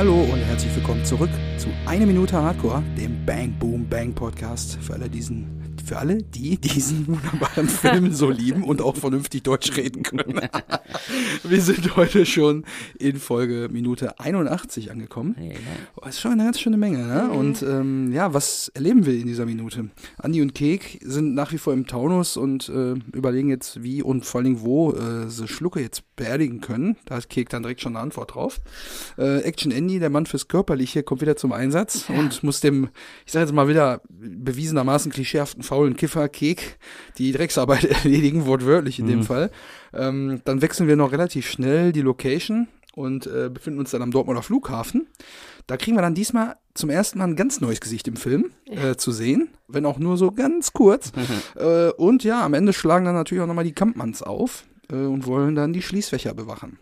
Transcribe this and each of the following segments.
Hallo und herzlich willkommen zurück zu Eine Minute Hardcore, dem Bang Boom Bang Podcast. Für alle diesen, für alle, die diesen wunderbaren Film so lieben und auch vernünftig Deutsch reden können. Wir sind heute schon in Folge Minute 81 angekommen. Oh, ist schon eine ganz schöne Menge, ne? Und ähm, ja, was erleben wir in dieser Minute? Andi und Kek sind nach wie vor im Taunus und äh, überlegen jetzt, wie und vor allen Dingen, wo äh, sie Schlucke jetzt beerdigen können. Da hat Kek dann direkt schon eine Antwort drauf. Äh, Action Andy, der Mann fürs Körperliche, kommt wieder zum Einsatz und muss dem, ich sage jetzt mal wieder bewiesenermaßen klischeehaften faulen Kiffer Kek die Drecksarbeit erledigen, wortwörtlich in dem Fall. Ähm, dann wechseln wir noch relativ schnell die Location und äh, befinden uns dann am Dortmunder Flughafen. Da kriegen wir dann diesmal zum ersten Mal ein ganz neues Gesicht im Film äh, zu sehen, wenn auch nur so ganz kurz. äh, und ja, am Ende schlagen dann natürlich auch nochmal die Kampmanns auf äh, und wollen dann die Schließfächer bewachen.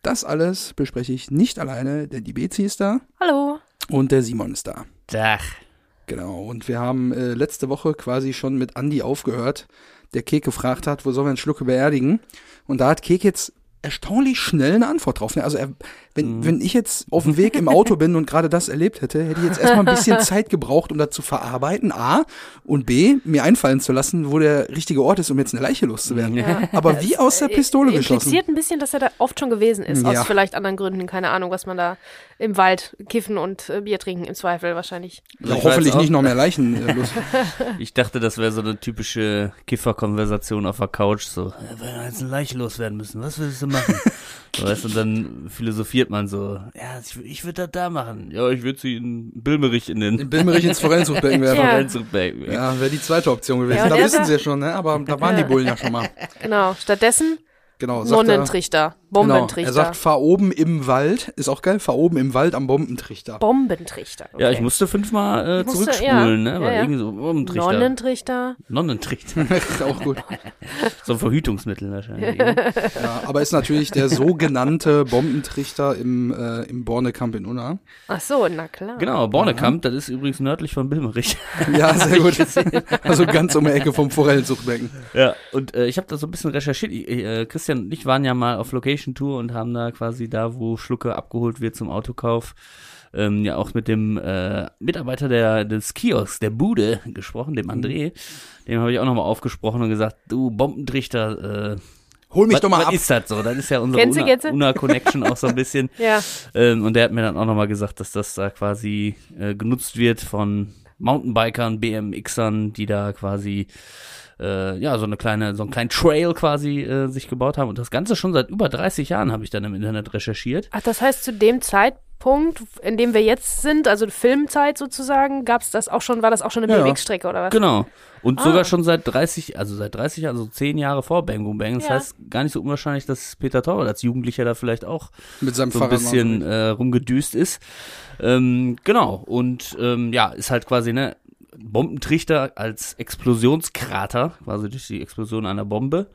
Das alles bespreche ich nicht alleine, denn die Bezi ist da Hallo. und der Simon ist da. Dach. Genau, und wir haben äh, letzte Woche quasi schon mit Andi aufgehört, der Kek gefragt hat, wo sollen wir einen Schlucke beerdigen? Und da hat Kek jetzt erstaunlich schnell eine Antwort drauf. ne? Also er, wenn, wenn ich jetzt auf dem Weg im Auto bin und gerade das erlebt hätte, hätte ich jetzt erstmal ein bisschen Zeit gebraucht, um das zu verarbeiten, A, und B, mir einfallen zu lassen, wo der richtige Ort ist, um jetzt eine Leiche loszuwerden. Aber wie aus der Pistole geschossen. Impliziert ein bisschen, dass er da oft schon gewesen ist. Ja. Aus vielleicht anderen Gründen. Keine Ahnung, was man da im Wald kiffen und äh, Bier trinken im Zweifel wahrscheinlich. Ja, Ich hoffentlich nicht noch mehr Leichen äh, los. Ich dachte, das wäre so eine typische Kifferkonversation auf der Couch. So, ja, wenn wir jetzt eine Leiche loswerden müssen, was willst du machen? Weißt, du, und dann philosophiert man so, ja, ich, ich würde das da machen. Ja, ich würde sie in Bilmerich in den Den Bilmerich ins Forellenzugbecken werfen. Ja. Ja, wäre die zweite Option gewesen. Ja, da wissen sie ja schon, ne? Aber da waren die Bullen ja schon mal. Genau. Stattdessen Genau, sagt er, Nonnentrichter. genau, Bombentrichter. er sagt, fahr oben im Wald, ist auch geil, fahr oben im Wald am Bombentrichter. Bombentrichter. Ja, ich okay. musste fünfmal äh, Musste, zurückspulen, ja. ne? Weil Ja, ja. irgendwie so, oh, ein Trichter. Nonnentrichter. Nonnentrichter. auch gut. so ein Verhütungsmittel wahrscheinlich. Ja, aber ist natürlich der sogenannte Bombentrichter im, äh, im Bornekamp in Unna. Ach so, na klar. genau, Bornekamp, das ist übrigens nördlich von Bilmerich. Ja, sehr gut. Also ganz um die Ecke vom Forellenzugbecken. Ja, und äh, ich habe da so ein bisschen recherchiert. Ich, äh, Christian und ich waren ja mal auf Location-Tour und haben da quasi da, wo Schlucke abgeholt wird zum Autokauf, ähm, ja auch mit dem äh, Mitarbeiter der, des Kiosks, der Bude, gesprochen, dem André. Dem habe ich auch nochmal aufgesprochen und gesagt, du Bombentrichter, äh, Hol mich was, doch mal ab. ist das so? Das ist ja unsere Una-? Una-Connection auch so ein bisschen. Ja. Ähm, und der hat mir dann auch nochmal gesagt, dass das da quasi äh, genutzt wird von Mountainbikern, BMXern, die da quasi äh, ja so eine kleine, so einen kleinen Trail quasi äh, sich gebaut haben. Und das Ganze schon seit über 30 Jahren habe ich dann im Internet recherchiert. Ach, das heißt, zu dem Zeitpunkt, in dem wir jetzt sind, also Filmzeit sozusagen, gab's das auch schon, war das auch schon eine Ja, ja. BMX-Strecke oder was? Genau. Und Ah. sogar schon seit 30, also seit 30 Jahren, also 10 Jahre vor Bang Boom Bang. Das Ja. heißt, gar nicht so unwahrscheinlich, dass Peter Torwart als Jugendlicher da vielleicht auch Mit seinem so ein Fahrrad. bisschen äh, rumgedüst ist. Ähm, genau. Und ähm, ja, ist halt quasi ne Bombentrichter als Explosionskrater, quasi durch die Explosion einer Bombe.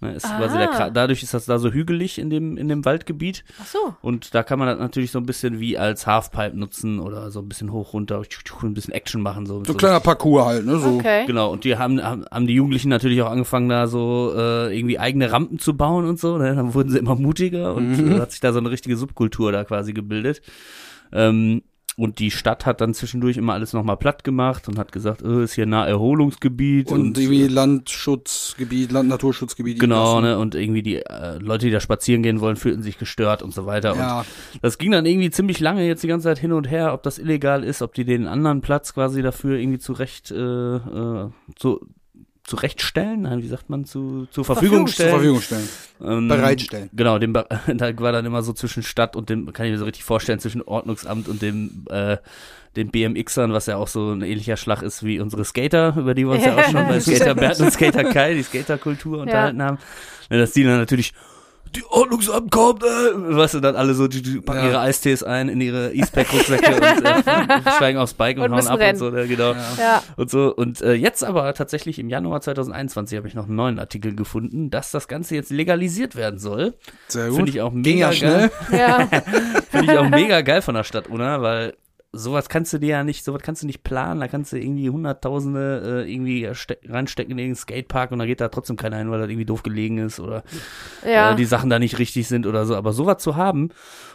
Ne, ist quasi der Ah. Dadurch ist das da so hügelig in dem in dem Waldgebiet Ach so. und da kann man das natürlich so ein bisschen wie als Halfpipe nutzen oder so ein bisschen hoch runter ein bisschen Action machen so, So ein kleiner Parcours halt, ne? So. Okay. Genau, und die haben, haben, haben die Jugendlichen natürlich auch angefangen, da so äh, irgendwie eigene Rampen zu bauen und so. Ne? Dann wurden sie immer mutiger und Mhm. hat sich da so eine richtige Subkultur da quasi gebildet. Ähm, und die Stadt hat dann zwischendurch immer alles nochmal platt gemacht und hat gesagt, äh, ist hier nah Erholungsgebiet. Und irgendwie Landschutzgebiet, Landnaturschutzgebiet. Genau, ne, und irgendwie die äh, Leute, die da spazieren gehen wollen, fühlten sich gestört und so weiter. Ja, Und das ging dann irgendwie ziemlich lange jetzt die ganze Zeit hin und her, ob das illegal ist, ob die den anderen Platz quasi dafür irgendwie zurecht, äh, äh, zu, zurechtstellen, nein, wie sagt man, zu, zur Verfügung zur stellen. Verfügung stellen. Ähm, Bereitstellen. Genau, dem, da war dann immer so zwischen Stadt und dem, kann ich mir so richtig vorstellen, zwischen Ordnungsamt und dem, äh, den BMXern, was ja auch so ein ähnlicher Schlag ist wie unsere Skater, über die wir uns ja auch schon bei Skater Bert und Skater Kai, die Skaterkultur unterhalten haben. Ja, dass die dann natürlich die Ordnungsamt kommt, äh, weißt du, dann alle so, die, die packen Ja. ihre Eistees ein in ihre E-Spec-Rucksäcke und äh, steigen aufs Bike und, Und hauen ab rennen. und so, ne, genau. Ja. Und so, und äh, jetzt aber tatsächlich im Januar 2021 habe ich noch einen neuen Artikel gefunden, dass das Ganze jetzt legalisiert werden soll. Sehr gut. Finde ich auch Ging mega ja schnell. geil. Ja. Finde ich auch mega geil von der Stadt Unna, weil sowas kannst du dir ja nicht, sowas kannst du nicht planen, da kannst du irgendwie Hunderttausende äh, irgendwie ste- reinstecken in irgendeinen Skatepark und da geht da trotzdem keiner hin, weil das irgendwie doof gelegen ist oder Ja. äh, die Sachen da nicht richtig sind oder so. Aber sowas zu haben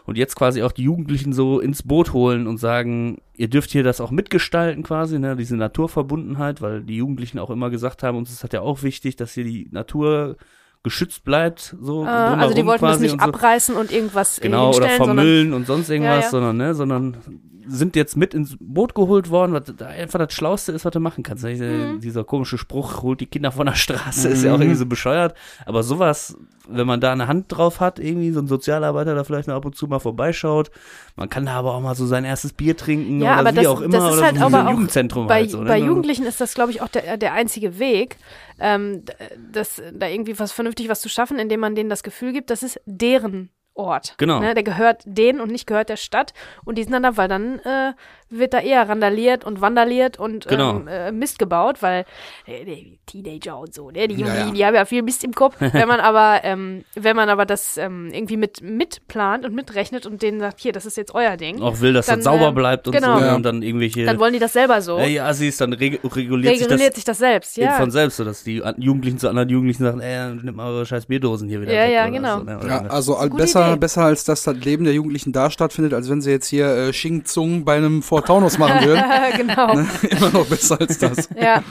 und jetzt quasi auch die Jugendlichen so ins Boot holen und sagen, ihr dürft hier das auch mitgestalten quasi, ne, diese Naturverbundenheit, weil die Jugendlichen auch immer gesagt haben, uns ist das ja auch wichtig, dass hier die Natur geschützt bleibt, so Äh, also die wollten das nicht und so. abreißen und irgendwas Genau, oder vermüllen und sonst irgendwas, Ja, ja. sondern, ne, sondern sind jetzt mit ins Boot geholt worden, was einfach das Schlauste ist, was du machen kannst. Dieser, Mhm. dieser komische Spruch, holt die Kinder von der Straße, ist ja auch irgendwie so bescheuert. Aber sowas, wenn man da eine Hand drauf hat, irgendwie so ein Sozialarbeiter da vielleicht noch ab und zu mal vorbeischaut, man kann da aber auch mal so sein erstes Bier trinken Ja, oder aber wie das- auch immer, das ist oder halt so aber Jugendzentrum bei, halt so, ne? bei Jugendlichen ist das, glaube ich, auch der, der einzige Weg, ähm, d- das, da irgendwie was vernünftig was zu schaffen, indem man denen das Gefühl gibt, das ist deren Ort. Genau. Ne? Der gehört denen und nicht gehört der Stadt. Und die sind dann da, weil dann äh, wird da eher randaliert und vandaliert und Genau. ähm, äh, Mist gebaut, weil äh, die Teenager und so, ne? die Ja, Jugendlichen, ja. die haben ja viel Mist im Kopf. wenn man aber, ähm, wenn man aber das ähm, irgendwie mit mitplant und mitrechnet und denen sagt, hier, das ist jetzt euer Ding, auch will, dass Dann, das sauber ähm, bleibt und genau. so, ne? Ja. und dann irgendwelche, dann wollen die das selber so. ey, Assis, dann reg reguliert sich das Reguliert sich das selbst, ja. von selbst, so dass die Jugendlichen zu anderen Jugendlichen sagen, ey, nimm mal eure scheiß Bierdosen hier wieder Ja, weg. ja, genau. So, ne? Ja, ne? also besser, Idee. besser als dass das Leben der Jugendlichen da stattfindet, als wenn sie jetzt hier äh, Xing Zung bei einem Fort Taunus machen würden. genau. Immer noch besser als das. Ja.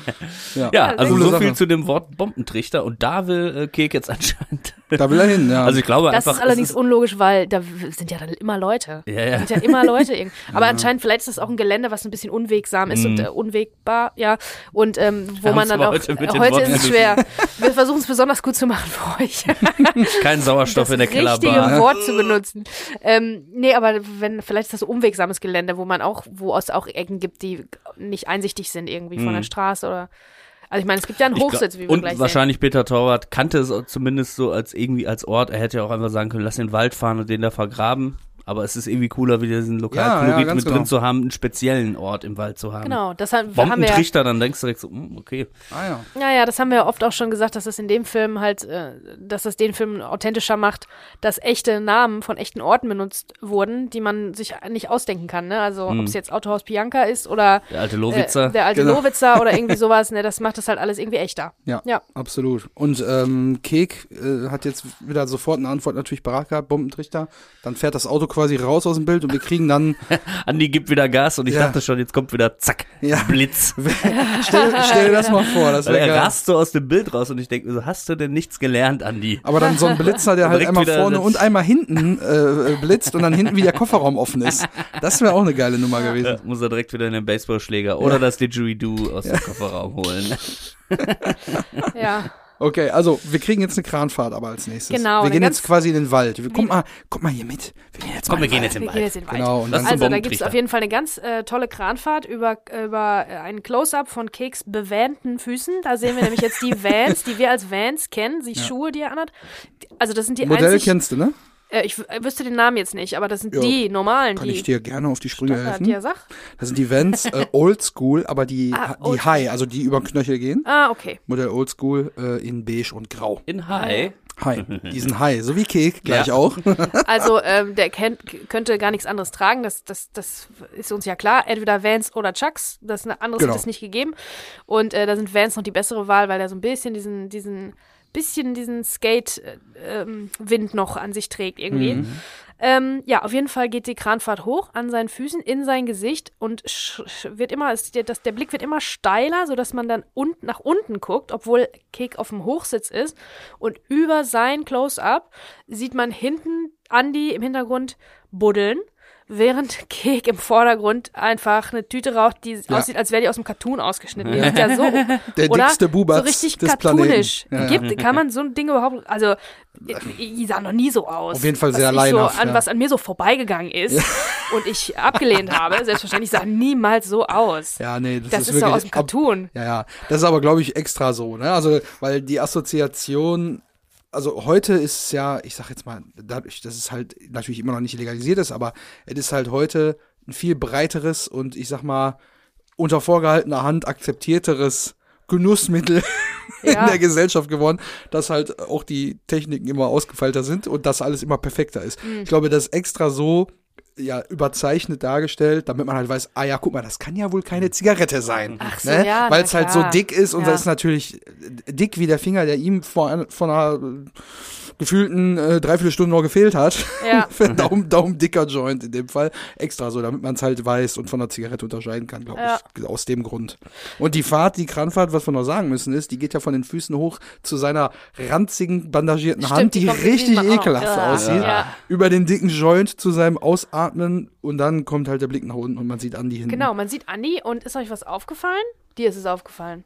Ja, ja, also coole so Sache. viel zu dem Wort Bombentrichter und da will äh, Kek jetzt anscheinend. Da will er hin, ja. Also ich glaube Das einfach. ist allerdings es unlogisch, weil da sind ja dann immer Leute. Ja, ja. Sind ja immer Leute. irgendwie. Aber anscheinend, vielleicht ist das auch ein Gelände, was ein bisschen unwegsam ist und äh, unwegbar, ja. Und ähm, wo Wir man dann auch. heute heute ist es schwer. Wir versuchen es besonders gut zu machen für euch. kein Sauerstoff das in der richtige Kellerbar. Wort zu benutzen. Ähm, nee, aber wenn, vielleicht ist das so unwegsames Gelände, wo man auch, wo es auch Ecken gibt, die nicht einsichtig sind irgendwie von der Straße oder. Also ich meine, es gibt ja einen glaub- Hochsitz, wie wir und gleich wahrscheinlich Peter Torwart kannte es zumindest so als irgendwie als Ort. Er hätte ja auch einfach sagen können, lass den Wald fahren und den da vergraben. Aber es ist irgendwie cooler, wieder diesen Ja, Lokalkolorit ja, ganz mit genau. drin zu haben, einen speziellen Ort im Wald zu haben. Genau, das haben, haben wir ja Bombentrichter, dann denkst du direkt so, hm, okay. ah ja. Ja, ja, das haben wir ja oft auch schon gesagt, dass das in dem Film halt, äh, dass das den Film authentischer macht, dass echte Namen von echten Orten benutzt wurden, die man sich nicht ausdenken kann. Ne? Also ob es jetzt Autohaus Pianka ist oder Der alte äh, Lowitzer. der alte Genau. Lowitzer oder irgendwie sowas, ne? das macht das halt alles irgendwie echter. Ja, Ja. absolut. Und ähm, Kek äh, hat jetzt wieder sofort eine Antwort natürlich parat gehabt, Bombentrichter. Dann fährt das Auto quasi raus aus dem Bild und wir kriegen dann, Andi gibt wieder Gas und ich Ja. dachte schon, jetzt kommt wieder zack, Ja. Blitz. stell, stell dir das mal vor, das er geil. rast so aus dem Bild raus und ich denke, so, hast du denn nichts gelernt, Andi? Aber dann so ein Blitzer, der halt einmal vorne und einmal hinten äh, blitzt und dann hinten wie der Kofferraum offen ist. Das wäre auch eine geile Nummer gewesen. Ja, muss er direkt wieder in den Baseballschläger oder das Didgeridoo aus dem Kofferraum holen. Ja. Okay, also wir kriegen jetzt eine Kranfahrt aber als nächstes. Genau, Wir gehen jetzt quasi in den Wald. Wir, komm mal, komm mal hier mit. Wir gehen jetzt Komm, mal wir in gehen den jetzt Wald. in den Wir gehen Wald. jetzt in den Wald. Genau, und Lass dann uns Also da gibt es auf jeden Fall eine ganz äh, tolle Kranfahrt über, über äh, einen Close-Up von Keks bewähnten Füßen. Da sehen wir nämlich jetzt die Vans, die wir als Vans kennen, die Schuhe, die er anhat. Also das sind die Modell einzig, kennst du, ne? Äh, ich wüsste den Namen jetzt nicht, aber das sind Ja, die normalen, Kann die ich dir gerne auf die Sprünge Standard, helfen. ja, sag. Das sind die Vans äh, Old School, aber die, Ah, die Old High, also die über den Knöchel gehen. Ah, okay. Modell Old School äh, in beige und grau. In High. High. Die sind High, so wie Kek gleich Ja. auch. Also ähm, der kennt, könnte gar nichts anderes tragen, das, das, das ist uns ja klar. Entweder Vans oder Chucks, das eine anderes Genau. hat es nicht gegeben. Und äh, da sind Vans noch die bessere Wahl, weil er so ein bisschen diesen, diesen, bisschen diesen Skate-Wind noch an sich trägt irgendwie. Ähm, ja, auf jeden Fall geht die Kranfahrt hoch an seinen Füßen in sein Gesicht und wird immer, es, der, das, der Blick wird immer steiler, sodass man dann unt, nach unten guckt, obwohl Kek auf dem Hochsitz ist. Und über sein Close-Up sieht man hinten Andy im Hintergrund buddeln, während Kek im Vordergrund einfach eine Tüte raucht, die Ja. aussieht, als wäre die aus dem Cartoon ausgeschnitten. Die ist ja so, Der oder? dickste Bubatz so richtig des cartoonisch. Ja, Gibt, kann man so ein Ding überhaupt, also ich sah noch nie so aus. Auf jeden Fall sehr ich so an, ja. Was an mir so vorbeigegangen ist und ich abgelehnt habe. Selbstverständlich sah niemals so aus. Ja, nee, das, das ist ist, wirklich doch aus dem ab- Cartoon. Ja, ja. Das ist aber, glaube ich, extra so, ne? Also, weil die Assoziation, also heute ist es ja, ich sag jetzt mal, dadurch, dass es halt natürlich immer noch nicht legalisiert ist, aber es ist halt heute ein viel breiteres und ich sag mal, unter vorgehaltener Hand akzeptierteres Genussmittel in Ja. der Gesellschaft geworden, dass halt auch die Techniken immer ausgefeilter sind und das alles immer perfekter ist. Mhm. Ich glaube, das extra so ja überzeichnet dargestellt, damit man halt weiß, ah ja, guck mal, das kann ja wohl keine Zigarette sein. Ach so, ne? ja, Weil es halt so dick ist und Ja. das ist natürlich dick wie der Finger, der ihm vor, vor einer gefühlten äh, Dreiviertelstunde noch gefehlt hat. Ja. Daumen, Daumen dicker Joint in dem Fall. Extra so, damit man es halt weiß und von der Zigarette unterscheiden kann, glaube Ja. ich. Aus dem Grund. Und die Fahrt, die Kranfahrt, was wir noch sagen müssen, ist, die geht ja von den Füßen hoch zu seiner ranzigen, bandagierten Stimmt, Hand, die die, richtig ekelhaft Ja. aussieht. Über den dicken Joint zu seinem Ausatmen und dann kommt halt der Blick nach unten und man sieht Andi hinten. Genau, man sieht Andi und ist euch was aufgefallen? Dir ist es aufgefallen.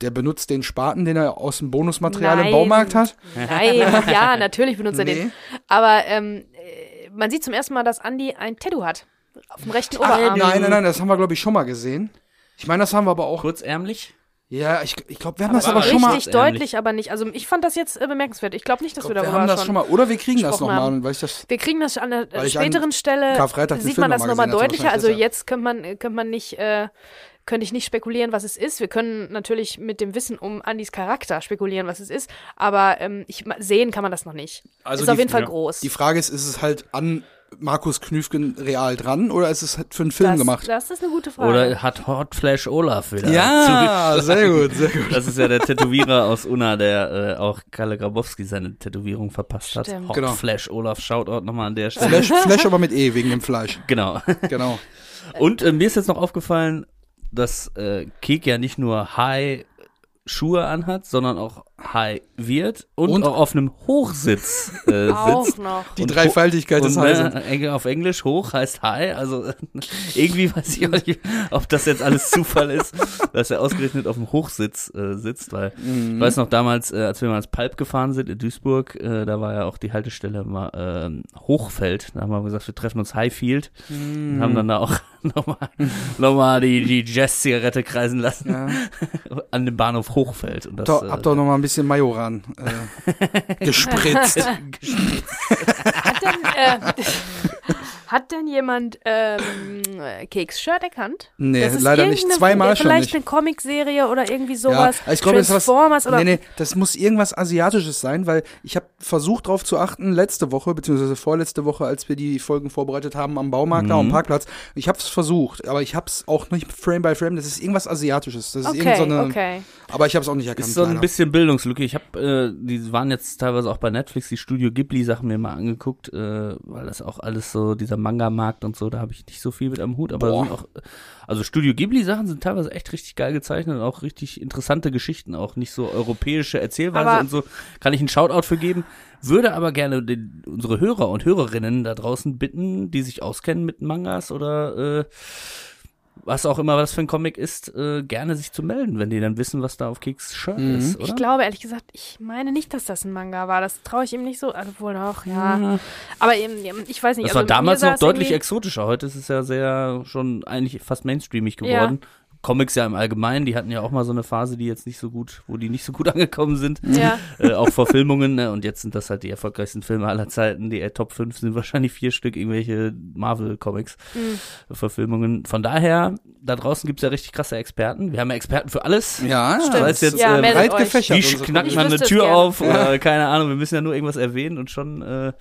Der benutzt den Spaten, den er aus dem Bonusmaterial Nein. im Baumarkt hat. Nein, ja, natürlich benutzt er Nee. den. Aber ähm, äh, man sieht zum ersten Mal, dass Andi ein Tattoo hat. Auf dem rechten Ach, Oberarm. nein, nein, nein, das haben wir, glaube ich, schon mal gesehen. Ich meine, das haben wir aber auch. Kurzärmlich? Ja, ich, ich glaube, wir haben das Aber aber schon mal. Richtig deutlich, aber nicht. Also ich fand das jetzt äh, bemerkenswert. Ich glaube nicht, dass Ich wir glaub, wir darüber haben das schon. schon mal. Oder wir kriegen das nochmal. weil ich das. Wir kriegen das an der späteren Stelle. Karfreitag sieht Film man das noch mal nochmal deutlicher. Also jetzt könnte man, könnte man nicht, äh, könnte ich nicht spekulieren, was es ist. Wir können natürlich mit dem Wissen um Andys Charakter spekulieren, was es ist. Aber ähm, ich, sehen kann man das noch nicht. Also ist auf die- jeden Fall ja. groß. Die Frage ist, ist es halt an Markus Knüfgen real dran oder ist es halt für einen Film das, gemacht? Das ist eine gute Frage. Oder hat Hot Flash Olaf wieder Ja, sehr gut, sehr gut. Das ist ja der Tätowierer aus Unna, der äh, auch Kalle Grabowski seine Tätowierung verpasst hat. Stimmt. Hot Genau. Flash Olaf, Shoutout nochmal an der Stelle. Flash, Flash aber mit E wegen dem Fleisch. Genau. Genau. Und äh, mir ist jetzt noch aufgefallen, dass äh, Kek ja nicht nur High Schuhe anhat, sondern auch High wird und, Und- auch auf einem Hochsitz äh, auch sitzt. noch. Die Und- Dreifaltigkeit des Und, Heisen. ne, Eng- auf Englisch hoch heißt high, also irgendwie weiß ich auch nicht, ob das jetzt alles Zufall ist, dass er ausgerechnet auf dem Hochsitz äh, sitzt, weil Mhm. ich weiß noch damals, äh, als wir mal ins Palp gefahren sind in Duisburg, äh, da war ja auch die Haltestelle mal ähm, Hochfeld, da haben wir gesagt, wir treffen uns Highfield Mhm. und haben dann da auch nochmal noch mal die, die Jazz-Zigarette kreisen lassen Ja. an dem Bahnhof Hochfeld. Und das, Doch, äh, hab doch noch mal ein bisschen Majoran äh, gespritzt. Hat denn, äh, hat denn jemand ähm, Keks-Shirt erkannt? Nee, Das ist leider nicht. Zweimal schon Vielleicht nicht. eine Comicserie oder irgendwie sowas. Ja, ich glaube, das ist was. Transformers oder. Nee, nee, das muss irgendwas Asiatisches sein, weil ich habe versucht darauf zu achten, letzte Woche, beziehungsweise vorletzte Woche, als wir die Folgen vorbereitet haben am Baumarkt, da am Mhm. Parkplatz. Ich habe es versucht, aber ich habe es auch nicht Frame by Frame. Das ist irgendwas Asiatisches. Das ist Okay, irgend so eine, okay. Aber ich habe es auch nicht erkannt. Ist so ein leider. bisschen Bildungslücke. Ich habe, äh, die waren jetzt teilweise auch bei Netflix, die Studio Ghibli-Sachen mir mal angeguckt, äh, weil das auch alles so, dieser Manga-Markt und so, da habe ich nicht so viel mit am Hut, aber auch, also Studio Ghibli-Sachen sind teilweise echt richtig geil gezeichnet und auch richtig interessante Geschichten, auch nicht so europäische Erzählweise Aber- und so. Kann ich einen Shoutout für geben. Würde aber gerne den, unsere Hörer und Hörerinnen da draußen bitten, die sich auskennen mit Mangas oder äh, was auch immer was für ein Comic ist, äh, gerne sich zu melden, wenn die dann wissen, was da auf Keks Shirt Mhm. ist, oder? Ich glaube ehrlich gesagt, ich meine nicht, dass das ein Manga war. Das traue ich ihm nicht so. Also wohl auch, ja. Aber eben, ich weiß nicht. Das also war damals noch deutlich exotischer. Heute ist es ja sehr schon eigentlich fast mainstreamig geworden. Comics ja im Allgemeinen, die hatten ja auch mal so eine Phase, die jetzt nicht so gut, wo die nicht so gut angekommen sind. Ja. äh, auch Verfilmungen, ne? Und jetzt sind das halt die erfolgreichsten Filme aller Zeiten. Die äh, Top 5 sind wahrscheinlich vier Stück irgendwelche Marvel-Comics, Mhm. Verfilmungen. Von daher, da draußen gibt's ja richtig krasse Experten. Wir haben ja Experten für alles. Ja, Stimmt. Es jetzt, Ja, äh, breit gefächert. wie knackt Ich man eine Tür auf oder keine Ahnung, wir müssen ja nur irgendwas erwähnen und schon äh,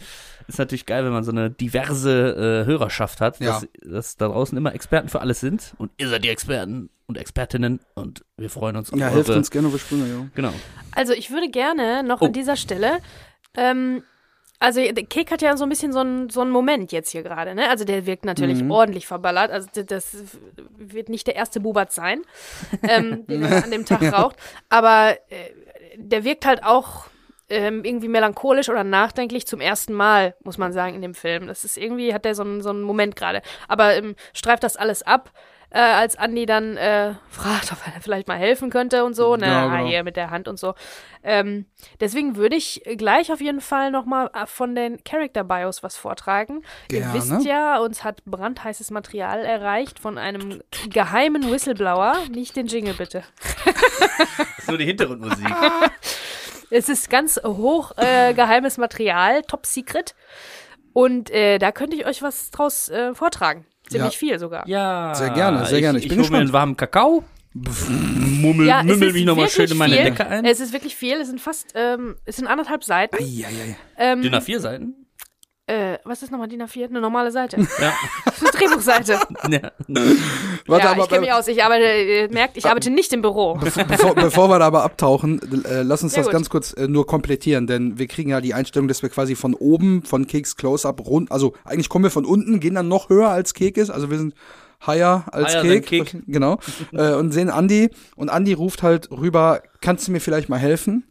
ist natürlich geil, wenn man so eine diverse äh, Hörerschaft hat, Ja. dass, dass da draußen immer Experten für alles sind und ihr seid die Experten und Expertinnen und wir freuen uns auf Ja, eure, hilft uns gerne die Sprünge, ja. Genau. Also ich würde gerne noch Oh. an dieser Stelle, ähm, also der Kek hat ja so ein bisschen so einen so einen Moment jetzt hier gerade, ne? Also der wirkt natürlich Mhm. ordentlich verballert. Also das wird nicht der erste Bubat sein, ähm, den er an dem Tag raucht. Aber äh, der wirkt halt auch ähm, irgendwie melancholisch oder nachdenklich zum ersten Mal, muss man sagen, in dem Film. Das ist irgendwie, hat der so einen, so einen Moment gerade. Aber ähm, streift das alles ab, äh, als Andi dann äh, fragt, ob er vielleicht mal helfen könnte und so, ne, Ja, ah, genau. hier mit der Hand und so. Ähm, deswegen würde ich gleich auf jeden Fall nochmal von den Character Bios was vortragen. Ihr Gerne. wisst ja, uns hat brandheißes Material erreicht von einem geheimen Whistleblower. Nicht den Jingle, bitte. Das ist nur die Hintergrundmusik. Es ist ganz hoch äh, geheimes Material, top secret. Und äh, da könnte ich euch was draus äh, vortragen. Ziemlich Ja. viel sogar. ja. Sehr gerne, sehr gerne. Ich Ich, bin ich hole mir einen warmen Kakao. Mummel, Ja, mümmel mich nochmal schön in meine viel. Decke ein. Es ist wirklich viel. Es sind fast, ähm, es sind anderthalb Seiten. Ähm, DIN A4 Seiten. Äh, was ist nochmal DIN A4? Eine normale Seite. Ja. Eine Drehbuchseite. ja. Warte, ja, aber ich kenne mich aus. Ich arbeite, ihr merkt, ich arbeite nicht im Büro. bevor, bevor wir da aber abtauchen, äh, lass uns Sehr das gut. ganz kurz äh, nur komplettieren, denn wir kriegen ja die Einstellung, dass wir quasi von oben, von Keks Close-Up rund, also eigentlich kommen wir von unten, gehen dann noch höher als Kek ist, also wir sind higher als Higher Kek, Kek. genau, äh, und sehen Andi und Andi ruft halt rüber, kannst du mir vielleicht mal helfen?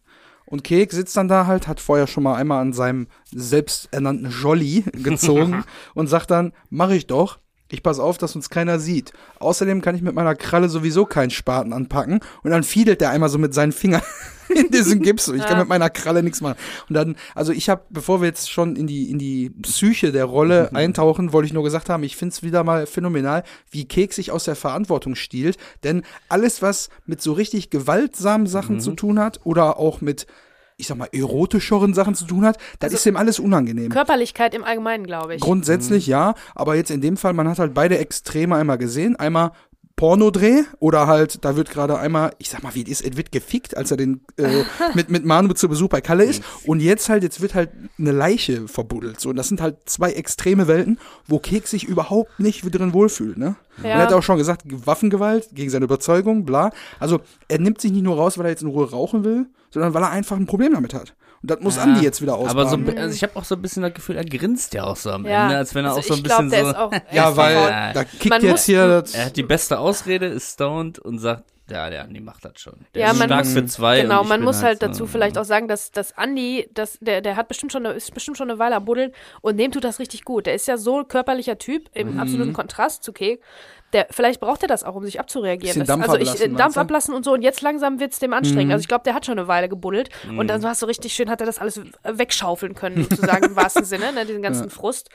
Und Kek sitzt dann da halt, hat vorher schon mal einmal an seinem selbsternannten Jolly gezogen und sagt dann, mach ich doch. Ich pass auf, dass uns keiner sieht. Außerdem kann ich mit meiner Kralle sowieso keinen Spaten anpacken. Und dann fiedelt der einmal so mit seinen Fingern in diesen Gips. Ich kann mit meiner Kralle nichts machen. Und dann, also ich habe, bevor wir jetzt schon in die, in die Psyche der Rolle eintauchen, wollte ich nur gesagt haben, ich find's wieder mal phänomenal, wie Keks sich aus der Verantwortung stiehlt. Denn alles, was mit so richtig gewaltsamen Sachen zu tun hat oder auch mit, ich sag mal, erotischeren Sachen zu tun hat, das ist dem alles unangenehm. Körperlichkeit im Allgemeinen, glaube ich. Grundsätzlich ja, aber jetzt in dem Fall, man hat halt beide Extreme einmal gesehen. Einmal Pornodreh oder halt, da wird gerade einmal, ich sag mal, wie es wird gefickt, als er den äh, mit, mit Manu zu Besuch bei Kalle ist. Und jetzt halt, jetzt wird halt eine Leiche verbuddelt. So, und das sind halt zwei extreme Welten, wo Keks sich überhaupt nicht drin wohlfühlt, ne? Ja. Er hat auch schon gesagt, Waffengewalt gegen seine Überzeugung, bla. Also er nimmt sich nicht nur raus, weil er jetzt in Ruhe rauchen will, sondern weil er einfach ein Problem damit hat. Und das muss Ja, Andi jetzt wieder ausbaden. Aber so, also ich habe auch so ein bisschen das Gefühl, er grinst ja auch so am ja. Ende, als wenn er also auch so ein glaub, bisschen so. Ja, weil Ja. da kickt Man jetzt muss- hier Er hat die beste Ausrede, ist stoned und sagt, ja, der Andi macht das schon. Der Ja, ist man stark muss- für zwei. Genau, man muss halt so, dazu vielleicht auch sagen, dass, dass Andi, dass, der, der hat bestimmt schon eine, ist bestimmt schon eine Weile am Buddeln und dem tut das richtig gut. Der ist ja so ein körperlicher Typ im Mhm. absoluten Kontrast zu Kek. Der, vielleicht braucht er das auch, um sich abzureagieren. Das, Dampf also ich, äh, Dampf ablassen und so und jetzt langsam wird's dem anstrengend. Mhm. Also ich glaube, der hat schon eine Weile gebuddelt und dann hast du richtig schön, hat er das alles wegschaufeln können, sozusagen im wahrsten Sinne, ne, diesen ganzen Frust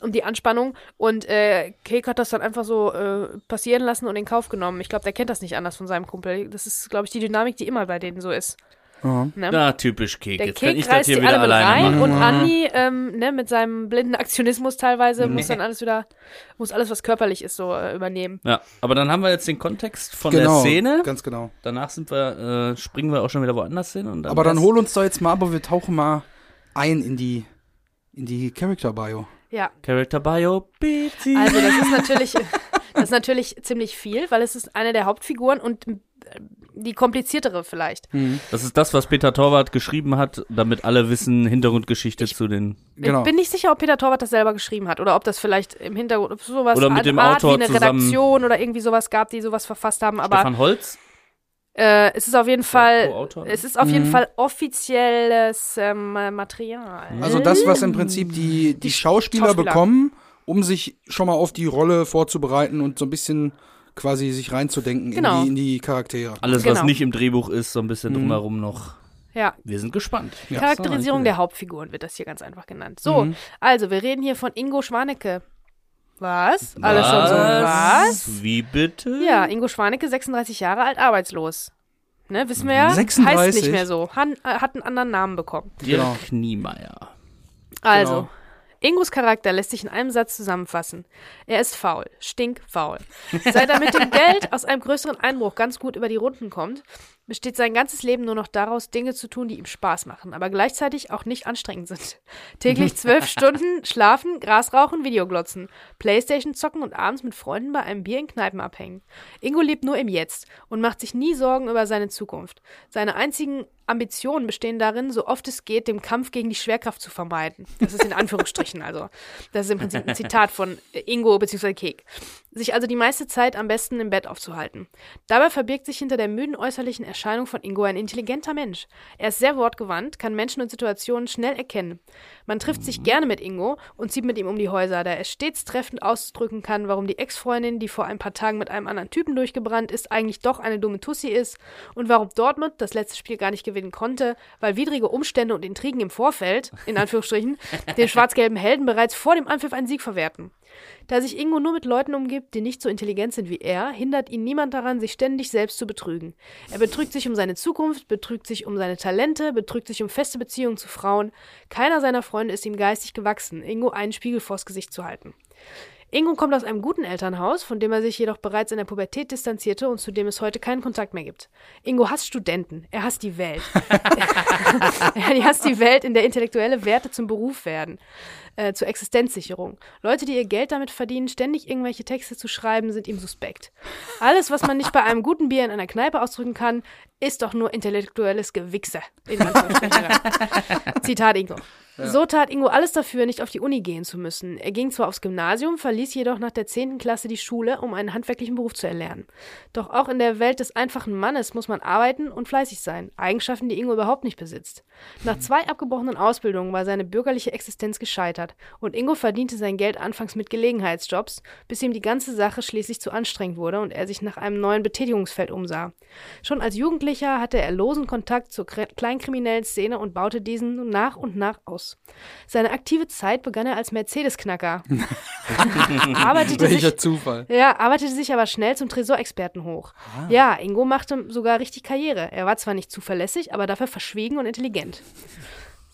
und die Anspannung. Und äh, Kek hat das dann einfach so äh, passieren lassen und in Kauf genommen. Ich glaube, der kennt das nicht anders von seinem Kumpel. Das ist, glaube ich, die Dynamik, die immer bei denen so ist. Ja. Ne? Na, typisch Kek. Der Jetzt kann Kek ich das reißt hier wieder alleine rein machen. und Andi, ähm, ne, mit seinem blinden Aktionismus teilweise, muss dann alles wieder, muss alles, was körperlich ist, so äh, übernehmen. Ja, aber dann haben wir jetzt den Kontext von genau, der Szene. Ganz genau. Danach sind wir, äh, springen wir auch schon wieder woanders hin. Und dann Aber dann hol uns doch jetzt mal, aber wir tauchen mal ein in die, in die Character Bio. Ja, Character Bio, bitte. also das ist natürlich, das ist natürlich ziemlich viel, weil es ist eine der Hauptfiguren und äh, die kompliziertere vielleicht. Das ist das, was Peter Torwart geschrieben hat, damit alle wissen, Hintergrundgeschichte zu den. Genau. Ich bin nicht sicher, ob Peter Torwart das selber geschrieben hat oder ob das vielleicht im Hintergrund ob sowas Oder mit dem Art Autor wie eine zusammen- Redaktion oder irgendwie sowas gab, die sowas verfasst haben, aber Stefan Holz. äh, es ist auf jeden Fall Co-Autor. es ist auf jeden Fall offizielles ähm, Material. Also das, was im Prinzip die, die Schauspieler, Schauspieler. bekommen, um sich schon mal auf die Rolle vorzubereiten und so ein bisschen quasi sich reinzudenken Genau. in, die, in die Charaktere. Alles, was Genau. nicht im Drehbuch ist, so ein bisschen Mhm. drumherum noch. Ja, Wir sind gespannt. Charakterisierung der Hauptfiguren wird das hier ganz einfach genannt. So, also wir reden hier von Ingo Schwanecke. Was? Alles schon so. Was? Wie bitte? Ja, Ingo Schwanecke, 36 Jahre alt, arbeitslos. Ne, wissen wir ja. 36? Heißt nicht mehr so. Han, äh, hat einen anderen Namen bekommen. Dirk Genau. Niemeyer. Also, Genau. Ingos Charakter lässt sich in einem Satz zusammenfassen. Er ist faul, stinkfaul. Seit er mit dem Geld aus einem größeren Einbruch ganz gut über die Runden kommt, besteht sein ganzes Leben nur noch daraus, Dinge zu tun, die ihm Spaß machen, aber gleichzeitig auch nicht anstrengend sind. Täglich zwölf Stunden schlafen, Gras rauchen, Videoglotzen, Playstation zocken und abends mit Freunden bei einem Bier in Kneipen abhängen. Ingo lebt nur im Jetzt und macht sich nie Sorgen über seine Zukunft. Seine einzigen Ambitionen bestehen darin, so oft es geht, dem Kampf gegen die Schwerkraft zu vermeiden. Das ist in Anführungsstrichen also. Das ist im Prinzip ein Zitat von äh, Ingo bzw. Kek. Sich also die meiste Zeit am besten im Bett aufzuhalten. Dabei verbirgt sich hinter der müden äußerlichen Erscheinung von Ingo ein intelligenter Mensch. Er ist sehr wortgewandt, kann Menschen und Situationen schnell erkennen. Man trifft sich gerne mit Ingo und zieht mit ihm um die Häuser, da er stets treffend ausdrücken kann, warum die Ex-Freundin, die vor ein paar Tagen mit einem anderen Typen durchgebrannt ist, eigentlich doch eine dumme Tussi ist und warum Dortmund das letzte Spiel gar nicht gewinnen konnte, weil widrige Umstände und Intrigen im Vorfeld, in Anführungsstrichen, den schwarz-gelben Helden bereits vor dem Anpfiff einen Sieg verwerten. Da sich Ingo nur mit Leuten umgibt, die nicht so intelligent sind wie er, hindert ihn niemand daran, sich ständig selbst zu betrügen. Er betrügt sich um seine Zukunft, betrügt sich um seine Talente, betrügt sich um feste Beziehungen zu Frauen. Keiner seiner Freunde ist ihm geistig gewachsen, Ingo einen Spiegel vors Gesicht zu halten. Ingo kommt aus einem guten Elternhaus, von dem er sich jedoch bereits in der Pubertät distanzierte und zu dem es heute keinen Kontakt mehr gibt. Ingo hasst Studenten, er hasst die Welt. er hasst die Welt, in der intellektuelle Werte zum Beruf werden, äh, zur Existenzsicherung. Leute, die ihr Geld damit verdienen, ständig irgendwelche Texte zu schreiben, sind ihm suspekt. Alles, was man nicht bei einem guten Bier in einer Kneipe ausdrücken kann, ist doch nur intellektuelles Gewichse. In. Zitat Ingo. So tat Ingo alles dafür, nicht auf die Uni gehen zu müssen. Er ging zwar aufs Gymnasium, verließ jedoch nach der 10. Klasse die Schule, um einen handwerklichen Beruf zu erlernen. Doch auch in der Welt des einfachen Mannes muss man arbeiten und fleißig sein. Eigenschaften, die Ingo überhaupt nicht besitzt. Nach zwei abgebrochenen Ausbildungen war seine bürgerliche Existenz gescheitert und Ingo verdiente sein Geld anfangs mit Gelegenheitsjobs, bis ihm die ganze Sache schließlich zu anstrengend wurde und er sich nach einem neuen Betätigungsfeld umsah. Schon als Jugendlicher hatte er losen Kontakt zur kleinkriminellen Szene und baute diesen nun nach und nach aus. Seine aktive Zeit begann er als Mercedes-Knacker. arbeitete sich Welcher Zufall. ja, arbeitete sich aber schnell zum Tresorexperten hoch. Ja, Ingo machte sogar richtig Karriere. Er war zwar nicht zuverlässig, aber dafür verschwiegen und intelligent.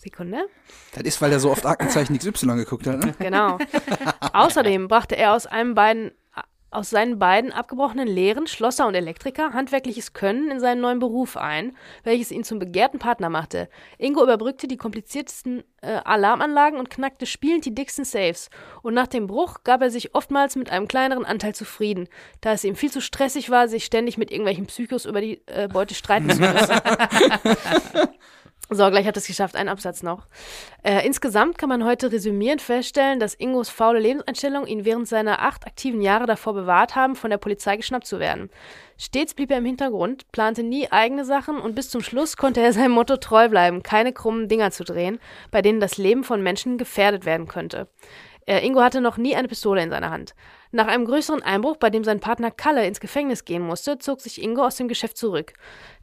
Sekunde. Das ist, weil er so oft Aktenzeichen XY geguckt hat, ne? Genau. Außerdem brachte er aus einem beiden aus seinen beiden abgebrochenen Lehren, Schlosser und Elektriker, handwerkliches Können in seinen neuen Beruf ein, welches ihn zum begehrten Partner machte. Ingo überbrückte die kompliziertesten äh, Alarmanlagen und knackte spielend die dicksten Safes. Und nach dem Bruch gab er sich oftmals mit einem kleineren Anteil zufrieden, da es ihm viel zu stressig war, sich ständig mit irgendwelchen Psychos über die äh, Beute streiten zu müssen. So, gleich hat es geschafft. Ein Absatz noch. Äh, insgesamt kann man heute resümierend feststellen, dass Ingos faule Lebenseinstellung ihn während seiner acht aktiven Jahre davor bewahrt haben, von der Polizei geschnappt zu werden. Stets blieb er im Hintergrund, plante nie eigene Sachen und bis zum Schluss konnte er seinem Motto treu bleiben, keine krummen Dinger zu drehen, bei denen das Leben von Menschen gefährdet werden könnte. Äh, Ingo hatte noch nie eine Pistole in seiner Hand. Nach einem größeren Einbruch, bei dem sein Partner Kalle ins Gefängnis gehen musste, zog sich Ingo aus dem Geschäft zurück.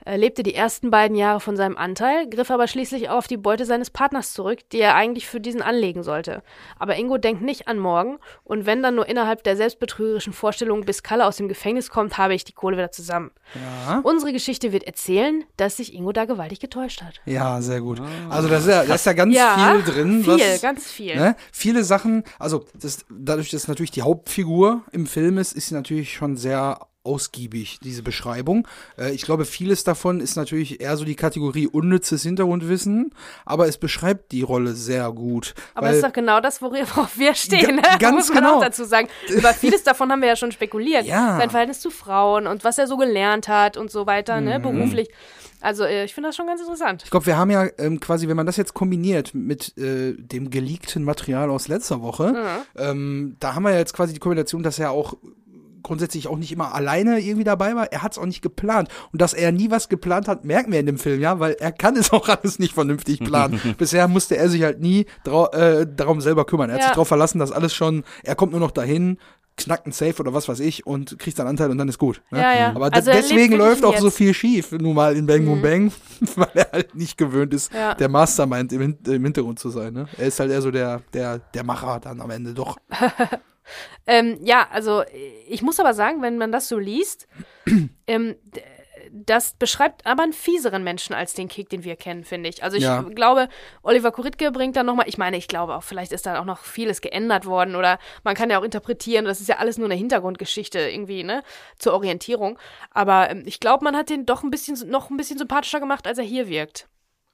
Er lebte die ersten beiden Jahre von seinem Anteil, griff aber schließlich auch auf die Beute seines Partners zurück, die er eigentlich für diesen anlegen sollte. Aber Ingo denkt nicht an morgen und wenn dann nur innerhalb der selbstbetrügerischen Vorstellung, bis Kalle aus dem Gefängnis kommt, habe ich die Kohle wieder zusammen. Ja. Unsere Geschichte wird erzählen, dass sich Ingo da gewaltig getäuscht hat. Ja, sehr gut. Also da ist ja, da ist ja ganz Ja, viel drin. Viel, was, ganz viel. Ne? Viele Sachen, also das, dadurch, dass natürlich die Hauptfigur im Film ist, ist sie natürlich schon sehr ausgiebig, diese Beschreibung. Äh, ich glaube, vieles davon ist natürlich eher so die Kategorie unnützes Hintergrundwissen, aber es beschreibt die Rolle sehr gut. Aber das ist doch genau das, worauf wir stehen. Ne? ganz Muss man genau. auch dazu sagen. Über vieles davon haben wir ja schon spekuliert. Ja. Sein Verhältnis zu Frauen und was er so gelernt hat und so weiter, ne, Mhm. beruflich. Also äh, ich finde das schon ganz interessant. Ich glaube, wir haben ja ähm, quasi, wenn man das jetzt kombiniert mit äh, dem geleakten Material aus letzter Woche, Mhm. ähm, da haben wir ja jetzt quasi die Kombination, dass er auch grundsätzlich auch nicht immer alleine irgendwie dabei war. Er hat es auch nicht geplant. Und dass er nie was geplant hat, merken wir in dem Film, ja, weil er kann es auch alles nicht vernünftig planen. Bisher musste er sich halt nie äh, darum selber kümmern. Er hat Ja. sich darauf verlassen, dass alles schon, er kommt nur noch dahin, knackt einen Safe oder was weiß ich und kriegt seinen Anteil und dann ist gut. Ne? Ja, ja. Aber Also deswegen läuft auch so Jetzt. viel schief, nun mal in Bang Boom Bang, weil er halt nicht gewöhnt ist, Ja. der Mastermind im, im Hintergrund zu sein. Ne? Er ist halt eher so der, der, der Macher dann am Ende doch. Ähm, ja, also ich muss aber sagen, wenn man das so liest, ähm, das beschreibt aber einen fieseren Menschen als den Kick, den wir kennen, finde ich. Also ich Ja. glaube, Oliver Kuritke bringt dann nochmal, ich meine, ich glaube auch, vielleicht ist da auch noch vieles geändert worden oder man kann ja auch interpretieren, das ist ja alles nur eine Hintergrundgeschichte irgendwie, ne, zur Orientierung. Aber ähm, ich glaube, man hat den doch ein bisschen, noch ein bisschen sympathischer gemacht, als er hier wirkt.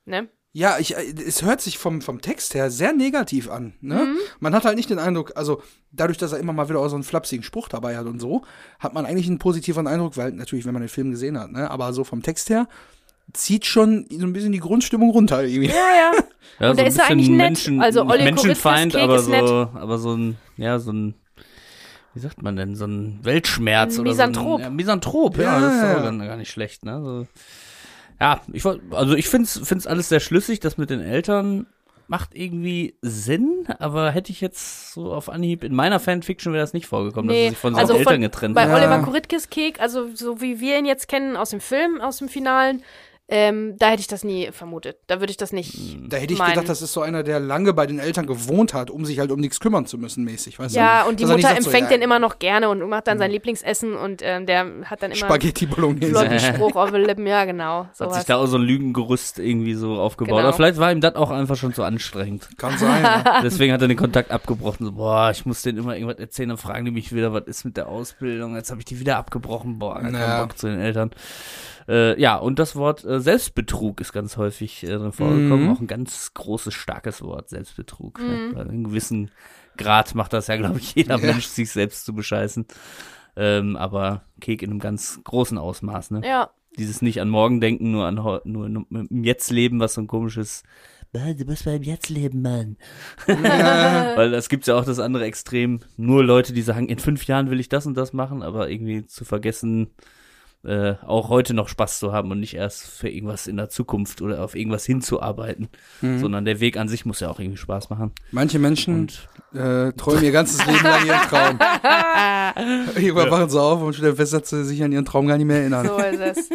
Ne? Ja, ich, äh, es hört sich vom, vom Text her sehr negativ an. Ne? Mhm. Man hat halt nicht den Eindruck, also dadurch, dass er immer mal wieder auch so einen flapsigen Spruch dabei hat und so, hat man eigentlich einen positiven Eindruck, weil natürlich, wenn man den Film gesehen hat, ne? aber so vom Text her zieht schon so ein bisschen die Grundstimmung runter irgendwie. Ja, ja. Ja, Und so er ein ist bisschen eigentlich nett. Menschen, Also Olli Menschenfeind, aber so, aber so ein, ja, so ein, wie sagt man denn, so ein Weltschmerz Ein oder Misanthrop. so ein ja, Misanthrop, ja, Ja, das ist ja. auch gar, gar nicht schlecht, ne? So, ja, ich also ich find's, find's alles sehr schlüssig, das mit den Eltern macht irgendwie Sinn, aber hätte ich jetzt so auf Anhieb, in meiner Fanfiction wäre das nicht vorgekommen, dass Nee, er sich von also seinen Eltern von- getrennt Bei hat. Ja. Oliver Kuritkes Kek, also so wie wir ihn jetzt kennen aus dem Film, aus dem Finalen, Ähm, da hätte ich das nie vermutet. Da würde ich das nicht. Da hätte ich meinen. gedacht, das ist so einer, der lange bei den Eltern gewohnt hat, um sich halt um nichts kümmern zu müssen, mäßig, weißt Ja, du? und die Dass er Mutter sagt so, empfängt ja, den immer noch gerne und macht dann sein Lieblingsessen und ähm, der hat dann immer Spaghetti einen Bolognese. flotten Spruch auf den Lippen. Ja, genau. Hat sich Sowas. da auch so ein Lügengerüst irgendwie so aufgebaut. Genau. Aber vielleicht war ihm das auch einfach schon zu anstrengend. Kann sein. ja. Deswegen hat er den Kontakt abgebrochen. So, boah, ich muss denen immer irgendwas erzählen, dann fragen die mich wieder, was ist mit der Ausbildung? Jetzt habe ich die wieder abgebrochen. Boah, gar Ja. keinen Bock zu den Eltern. Äh, ja, und das Wort äh, Selbstbetrug ist ganz häufig äh, drin vorgekommen. Mhm. Auch ein ganz großes, starkes Wort, Selbstbetrug. Ja, weil in einem gewissen Grad macht das ja, glaube ich, jeder Ja. Mensch, sich selbst zu bescheißen. Ähm, aber Kek in einem ganz großen Ausmaß, ne? Ja, Dieses nicht an morgen denken, nur an nur im Jetzt leben, was so ein komisches du musst beim Jetzt leben, Mann. Weil das gibt's ja auch das andere Extrem. Nur Leute, die sagen, in fünf Jahren will ich das und das machen, aber irgendwie zu vergessen, äh, auch heute noch Spaß zu haben und nicht erst für irgendwas in der Zukunft oder auf irgendwas hinzuarbeiten, Mhm. sondern der Weg an sich muss ja auch irgendwie Spaß machen. Manche Menschen Und äh, träumen ihr ganzes Leben lang ihren Traum. Irgendwann wachen sie auf und stellen fest, dass sie sich an ihren Traum gar nicht mehr erinnern. so ist es. sie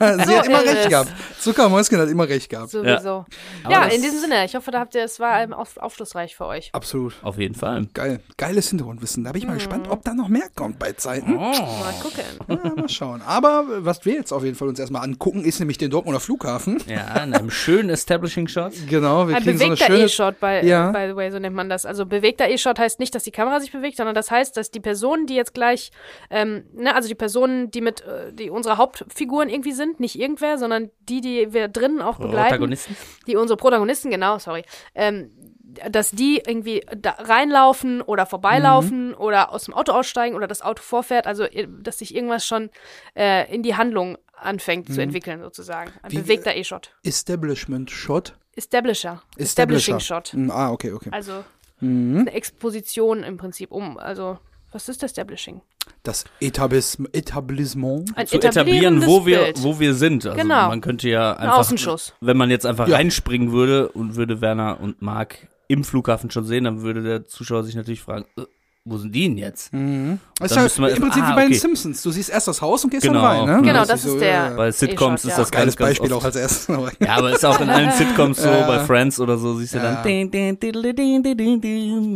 hat so immer ist recht es. gehabt. Zuckermäuschen hat immer recht gehabt. Sowieso. Ja, das- in diesem Sinne. Ich hoffe, da habt ihr, es war auf, aufschlussreich für euch. Absolut. auf jeden Fall. Geil. Geiles Hintergrundwissen. Da bin ich mal gespannt, ob da noch mehr kommt bei Zeiten. Mal gucken. Ja, mal schauen. Aber was wir jetzt auf jeden Fall uns erstmal angucken, ist nämlich den Dortmunder Flughafen. Ja, in einem schönen Establishing-Shot. Genau, wir Ein kriegen so eine bewegter schöne. E-Shot, by, Ja. by the way, so nennt man das. Also bewegter E-Shot heißt nicht, dass die Kamera sich bewegt, sondern das heißt, dass die Personen, die jetzt gleich, ähm, ne, also die Personen, die mit, äh, die unsere Hauptfiguren irgendwie sind, nicht irgendwer, sondern die, die wir drinnen auch begleiten, Protagonisten. die unsere Protagonisten, genau, sorry, ähm, dass die irgendwie da reinlaufen oder vorbeilaufen Mhm. oder aus dem Auto aussteigen oder das Auto vorfährt, also äh, dass sich irgendwas schon äh, in die Handlung anfängt zu entwickeln, sozusagen. Ein Mhm. Wie- bewegter E-Shot. Establishment Shot. Establisher. Establisher. Establishing Shot. Hm, Ah, okay, okay. Also Mhm. eine Exposition im Prinzip um. Also, was ist Establishing? Das Etablis Etablissement. Ein zu etablieren, wo wir, Bild. wo wir sind. Also Genau. man könnte ja Ein einfach, Außenschuss. wenn man jetzt einfach Ja. reinspringen würde und würde Werner und Marc im Flughafen schon sehen, dann würde der Zuschauer sich natürlich fragen, äh, wo sind die denn jetzt? Mhm. Das ist ja man im erst- Prinzip ah, wie bei den okay. Simpsons. Du siehst erst das Haus und gehst Genau. dann rein, ne? Genau, das so, ist der- ja, Bei Sitcoms ist ja. das Geiles ganz, ganz Beispiel oft. auch als erstes. aber- Ja, aber ist auch in allen Sitcoms so, Ja. bei Friends oder so, siehst du Ja. dann,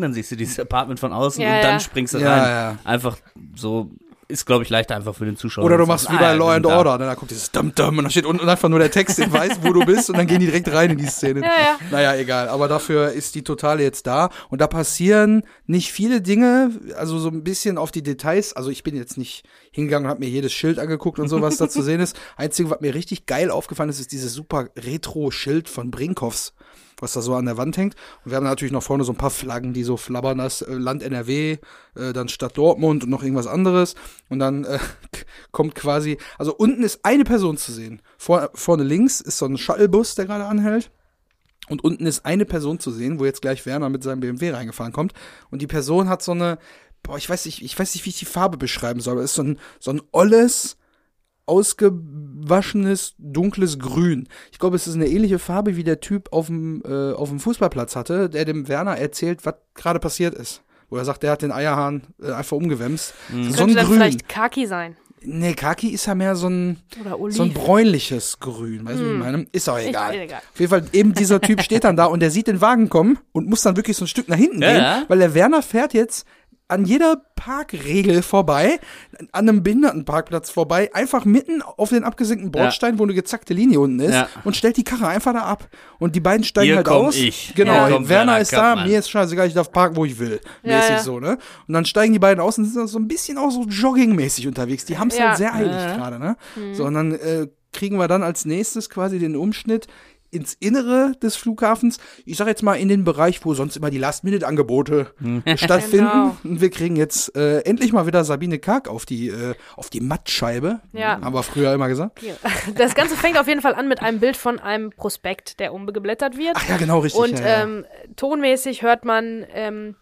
dann siehst du dieses Apartment von außen Ja, und dann ja. springst du Ja, rein. ja. Einfach so, ist glaube ich leichter einfach für den Zuschauer. Oder du machst wie ah, bei ja, Law and da. Order, ne? da kommt dieses Dum Dum und da steht unten einfach nur der Text, den weiß, wo du bist und dann gehen die direkt rein in die Szene. Ja, ja. Naja, egal, aber dafür ist die Totale jetzt da und da passieren nicht viele Dinge, also so ein bisschen auf die Details, also ich bin jetzt nicht hingegangen und habe mir jedes Schild angeguckt und so, was da zu sehen ist. Einzige, was mir richtig geil aufgefallen ist, ist dieses super Retro-Schild von Brinkhoffs, was da so an der Wand hängt. Und wir haben natürlich noch vorne so ein paar Flaggen, die so flabbern, das äh, Land NRW, äh, dann Stadt Dortmund und noch irgendwas anderes. Und dann äh, kommt quasi, also unten ist eine Person zu sehen. Vor, vorne links ist so ein Shuttlebus, der gerade anhält. Und unten ist eine Person zu sehen, wo jetzt gleich Werner mit seinem BMW reingefahren kommt. Und die Person hat so eine, boah, ich weiß nicht, ich weiß nicht, wie ich die Farbe beschreiben soll, aber ist so ein, so ein olles, ausgewaschenes, dunkles Grün. Ich glaube, es ist eine ähnliche Farbe, wie der Typ auf dem, äh, auf dem Fußballplatz hatte, der dem Werner erzählt, was gerade passiert ist. Wo er sagt, der hat den Eierhahn äh, einfach umgewämst. So Könnte ein dann Grün. vielleicht Kaki sein. Nee, Kaki ist ja mehr so ein, so ein bräunliches Grün. Weißt du, wie ich meine? Ist auch egal. Ist egal. Auf jeden Fall, eben dieser Typ steht dann da und der sieht den Wagen kommen und muss dann wirklich so ein Stück nach hinten Ja, gehen, ja. weil der Werner fährt jetzt an jeder Parkregel vorbei, an einem Behindertenparkplatz vorbei, einfach mitten auf den abgesenkten Bordstein, wo eine gezackte Linie unten ist Ja. und stellt die Karre einfach da ab. Und die beiden steigen Hier halt komm aus. ich. Genau, Hier kommt Werner Werner ist da, Kampmann. mir ist scheißegal, ich darf parken, wo ich will. Ja, mäßig ja. so, ne? Und dann steigen die beiden aus und sind so ein bisschen auch so joggingmäßig unterwegs. Die haben es Ja. halt sehr eilig Ja. gerade, ne? So, und dann äh, kriegen wir dann als nächstes quasi den Umschnitt ins Innere des Flughafens. Ich sag jetzt mal in den Bereich, wo sonst immer die Last-Minute-Angebote stattfinden. Genau. Und wir kriegen jetzt äh, endlich mal wieder Sabine Karg auf die, äh, auf die Mattscheibe. Ja. Haben wir früher immer gesagt. Das Ganze fängt auf jeden Fall an mit einem Bild von einem Prospekt, der umgeblättert wird. Ach ja, genau, richtig. Und ja, ja. ähm, tonmäßig hört man ähm,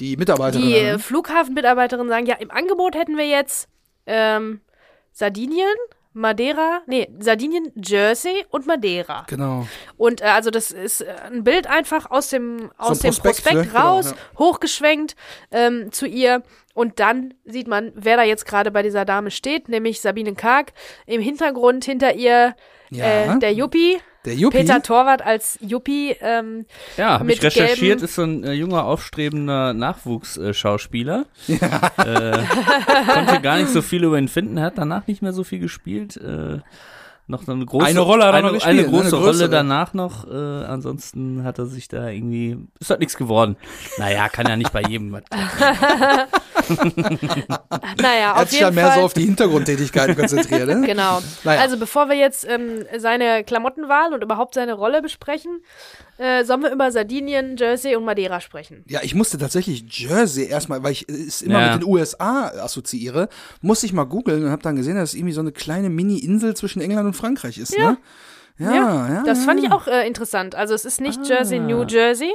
die Mitarbeiterin. die äh, Flughafenmitarbeiterin sagen, ja, im Angebot hätten wir jetzt ähm, Sardinien, Madeira, nee, Sardinien, Jersey und Madeira. Genau. Und äh, also das ist äh, ein Bild einfach aus dem, aus dem Prospekt, Prospekt, ne? raus, Genau, hochgeschwenkt ähm, zu ihr. Und dann sieht man, wer da jetzt gerade bei dieser Dame steht, nämlich Sabine Karg. Im Hintergrund hinter ihr Ja. äh, der Juppie. Der Juppie. Peter Torwart als Juppie. Ähm, Ja, habe ich recherchiert, ist so ein äh, junger, aufstrebender Nachwuchsschauspieler. Ja. Äh, konnte gar nicht so viel über ihn finden, hat danach nicht mehr so viel gespielt. Äh, noch so eine große, Eine Rolle hat er eine, noch gespielt, eine ne? große Eine Rolle danach noch. Äh, ansonsten hat er sich da irgendwie, ist halt nichts geworden. Naja, kann ja nicht bei jedem. was- naja, auf hat sich jeden dann mehr Fall. so auf die Hintergrundtätigkeiten konzentriert, ne? Genau. Naja. Also bevor wir jetzt ähm, seine Klamottenwahl und überhaupt seine Rolle besprechen, äh, sollen wir über Sardinien, Jersey und Madeira sprechen. Ja, ich musste tatsächlich Jersey erstmal, weil ich es immer Ja. mit den USA assoziiere, musste ich mal googeln und habe dann gesehen, dass es irgendwie so eine kleine Mini-Insel zwischen England und Frankreich ist, ne? Ja, ja. Das ja. fand ich auch äh, interessant. Also es ist nicht Jersey, New Jersey.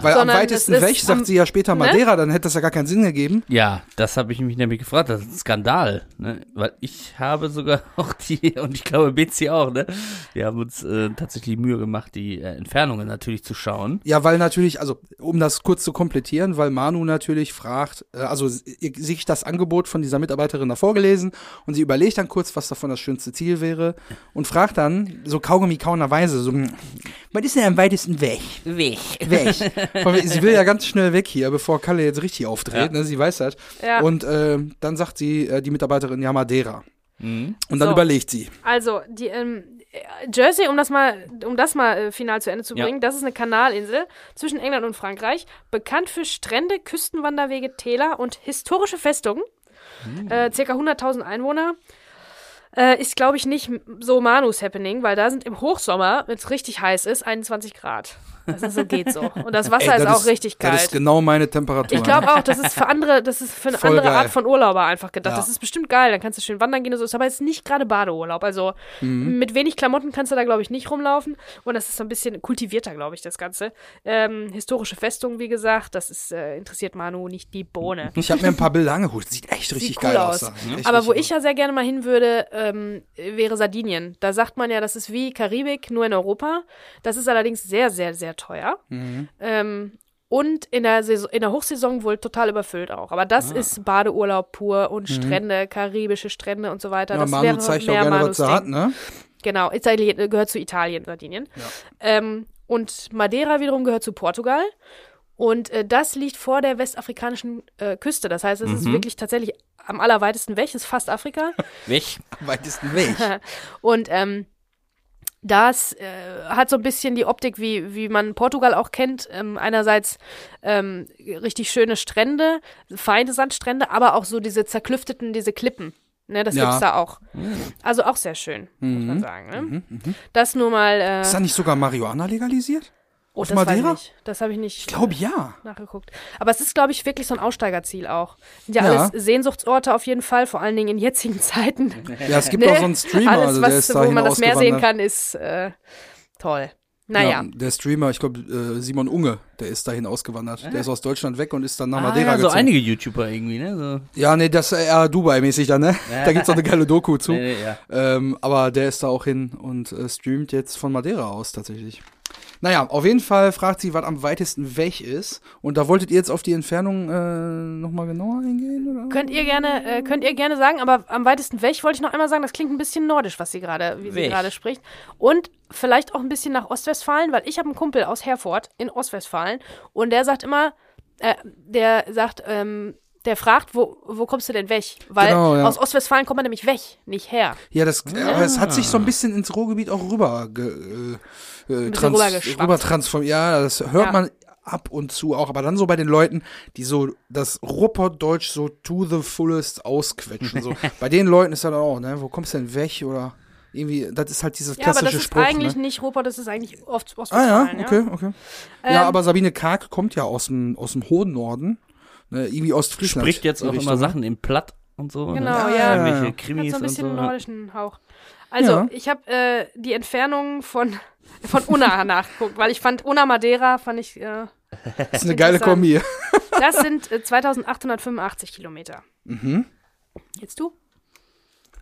Weil am weitesten weg, sagt am- sie ja später ne? Madeira, dann hätte das ja gar keinen Sinn gegeben. Ja, das habe ich mich nämlich gefragt. Das ist ein Skandal, ne? Weil ich habe sogar auch die, und ich glaube BC auch, ne? Wir haben uns äh, tatsächlich Mühe gemacht, die äh, Entfernungen natürlich zu schauen. Ja, weil natürlich, also um das kurz zu komplettieren, weil Manu natürlich fragt, äh, also sich das Angebot von dieser Mitarbeiterin da vorgelesen und sie überlegt dann kurz, was davon das schönste Ziel wäre und fragt dann so kaugummi kaunerweise so, hm, was ist denn am weitesten weg? Weg. Weg. Sie will ja ganz schnell weg hier, bevor Kalle jetzt richtig aufdreht, Ja. ne? Sie weiß das. Ja. Und äh, dann sagt sie, äh, die Mitarbeiterin, ja, Madeira. Mhm. Und dann So. überlegt sie. Also die ähm, äh, Jersey, um das mal, um das mal äh, final zu Ende zu Ja. bringen, das ist eine Kanalinsel zwischen England und Frankreich, bekannt für Strände, Küstenwanderwege, Täler und historische Festungen. Äh, circa 100.000 Einwohner. Äh, ist, glaube ich, nicht so Manus Happening, weil da sind im Hochsommer, wenn es richtig heiß ist, 21 Grad. Das ist so, geht so. Und das Wasser Ey, ist das auch richtig Das kalt. ist genau meine Temperatur. Ich glaube auch, das ist für andere, das ist für eine Voll andere geil. Art von Urlauber einfach gedacht. Ja. Das ist bestimmt geil, dann kannst du schön wandern gehen und so. Ist aber jetzt nicht gerade Badeurlaub. Also Mhm. mit wenig Klamotten kannst du da, glaube ich, nicht rumlaufen. Und das ist so ein bisschen kultivierter, glaube ich, das Ganze. Ähm, historische Festung, wie gesagt, das ist, äh, interessiert Manu nicht die Bohne. Ich habe mir ein paar Bilder angeguckt. Sieht echt richtig Sieht geil cool aus. aus. da. Echt Aber wo richtig ich ja sehr gerne mal hin würde, ähm, wäre Sardinien. Da sagt man ja, das ist wie Karibik, nur in Europa. Das ist allerdings sehr, sehr, sehr teuer. Mhm. Ähm, und in der, Saison, in der Hochsaison wohl total überfüllt auch. Aber das Ah. ist Badeurlaub pur und Strände, karibische Strände und so weiter. Mhm. Ja, das Manu wäre zeigt auch mehr gerne, was er hat, ne? Genau, Italien, äh, gehört zu Italien, Sardinien. Ähm, und Madeira wiederum gehört zu Portugal. Und äh, das liegt vor der westafrikanischen äh, Küste. Das heißt, es Mhm. ist wirklich tatsächlich am allerweitesten weg, ist fast Afrika. Weg. Am weitesten Weg. Und ähm, das äh, hat so ein bisschen die Optik, wie, wie man Portugal auch kennt. Ähm, einerseits ähm, richtig schöne Strände, feine Sandstrände, aber auch so diese zerklüfteten, diese Klippen. Ne, das Ja. gibt's da auch. Also auch sehr schön, muss man sagen. Ne? Das nur mal. Äh, Ist da nicht sogar Marihuana legalisiert? Oh, auf das weiß ich Madeira? nicht. Das habe ich nicht. Ich glaube ja. nachgeguckt. Aber es ist, glaube ich, wirklich so ein Aussteigerziel auch. Sind ja, Ja. alles Sehnsuchtsorte auf jeden Fall, vor allen Dingen in jetzigen Zeiten. Ja, es gibt Ne? auch so einen Streamer, Alles, also was, der ist wo man das Meer sehen kann, ist äh, toll. Naja. Ja, der Streamer, ich glaube äh, Simon Unge, der ist dahin ausgewandert. Der ist aus Deutschland weg und ist dann nach Ah, Madeira ja, so gezogen. einige YouTuber irgendwie, ne? So. Ja, nee, das ist eher Dubai-mäßig dann, ne? Da gibt's auch eine geile Doku zu. Nee, nee, ja. Ähm, aber der ist da auch hin und äh, streamt jetzt von Madeira aus tatsächlich. Naja, auf jeden Fall fragt sie, was am weitesten weg ist. Und da wolltet ihr jetzt auf die Entfernung äh, nochmal genauer eingehen, oder? Könnt ihr gerne, äh, könnt ihr gerne sagen, aber am weitesten weg wollte ich noch einmal sagen, das klingt ein bisschen nordisch, was sie gerade, wie sie gerade spricht. Und vielleicht auch ein bisschen nach Ostwestfalen, weil ich habe einen Kumpel aus Herford in Ostwestfalen und der sagt immer, äh, der sagt, ähm, der fragt, wo, wo kommst du denn weg? Weil Genau, ja. aus Ostwestfalen kommt man nämlich weg, nicht her. Ja, das, aber es hat sich so ein bisschen ins Ruhrgebiet auch rüber, ge, äh, äh, rübergeschwappt. rüber transformiert. Ja, das hört Ja. man ab und zu auch, aber dann so bei den Leuten, die so das Ruhrpottdeutsch so to the fullest ausquetschen. So. bei den Leuten ist dann auch, ne, wo kommst du denn weg oder irgendwie, das ist halt dieses Ja, aber klassische das ist Spruch. eigentlich ne? nicht Ruhrpott, das ist eigentlich Ah Ostwestfalen. ja, okay, okay. ja, Ähm, aber Sabine Karg kommt ja aus dem, aus dem hohen Norden, ne, irgendwie Ostfriesland. Spricht jetzt auch Richtung, immer ne? Sachen in Platt und so. Genau, ne? ja. Ja, ja. Hat Krimis so ein bisschen so. nordischen Hauch. Also, Ja. ich habe äh, die Entfernung von, von Unna nachgeguckt, weil ich fand Unna Madeira, fand ich, äh, Das ist eine geile. Kombi. das sind äh, 2885 Kilometer. Mhm. Jetzt du?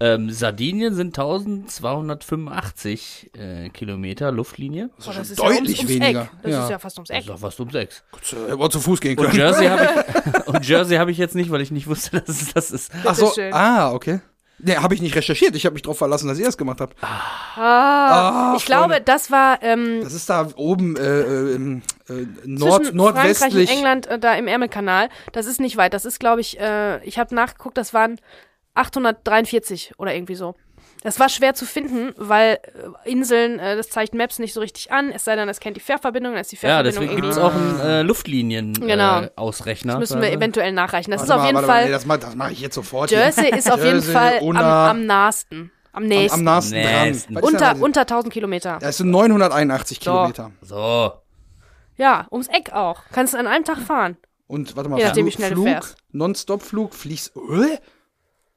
Ähm, Sardinien sind 1285 äh, Kilometer Luftlinie. Das ist das schon ist ja ums, deutlich ums weniger. Eck. Das ist ja fast ums Das Eck. ist doch fast um sechs. Hätte man zu Fuß gehen Und können. Jersey habe ich, und Jersey habe ich jetzt nicht, weil ich nicht wusste, dass es das ist. Ach so, ah, okay. Nee, habe ich nicht recherchiert. Ich habe mich darauf verlassen, dass ihr es gemacht habt. Ah, ich glaube, das war ähm, Das ist da oben äh, äh, im, äh, Nord, zwischen Frankreich nordwestlich. und England äh, da im Ärmelkanal. Das ist nicht weit. Das ist, glaube ich, äh, ich habe nachgeguckt, das waren 843 oder irgendwie so. Das war schwer zu finden, weil äh, Inseln, äh, das zeigt Maps nicht so richtig an, es sei denn, es kennt die Fährverbindung, dann ist die Ja, Fährverbindung deswegen gibt es auch einen äh, Luftlinien-Ausrechner. Genau. Äh, Ausrechner Das müssen wir eventuell nachreichen. Das Warte ist auf mal, jeden mal, Fall. nee, das mache mach ich jetzt sofort. Jersey ist auf jeden Fall am, am nahesten. Am am, nächsten. am nahesten Nächsten. dran. Unter, unter 1000 Kilometer. das? Sind 981 Kilometer. So. Ja, ums Eck auch. Kannst du an einem Tag fahren. Und warte mal, nachdem, Flug, wie schnell du Flug fährst. Non-Stop-Flug, fließt. Äh?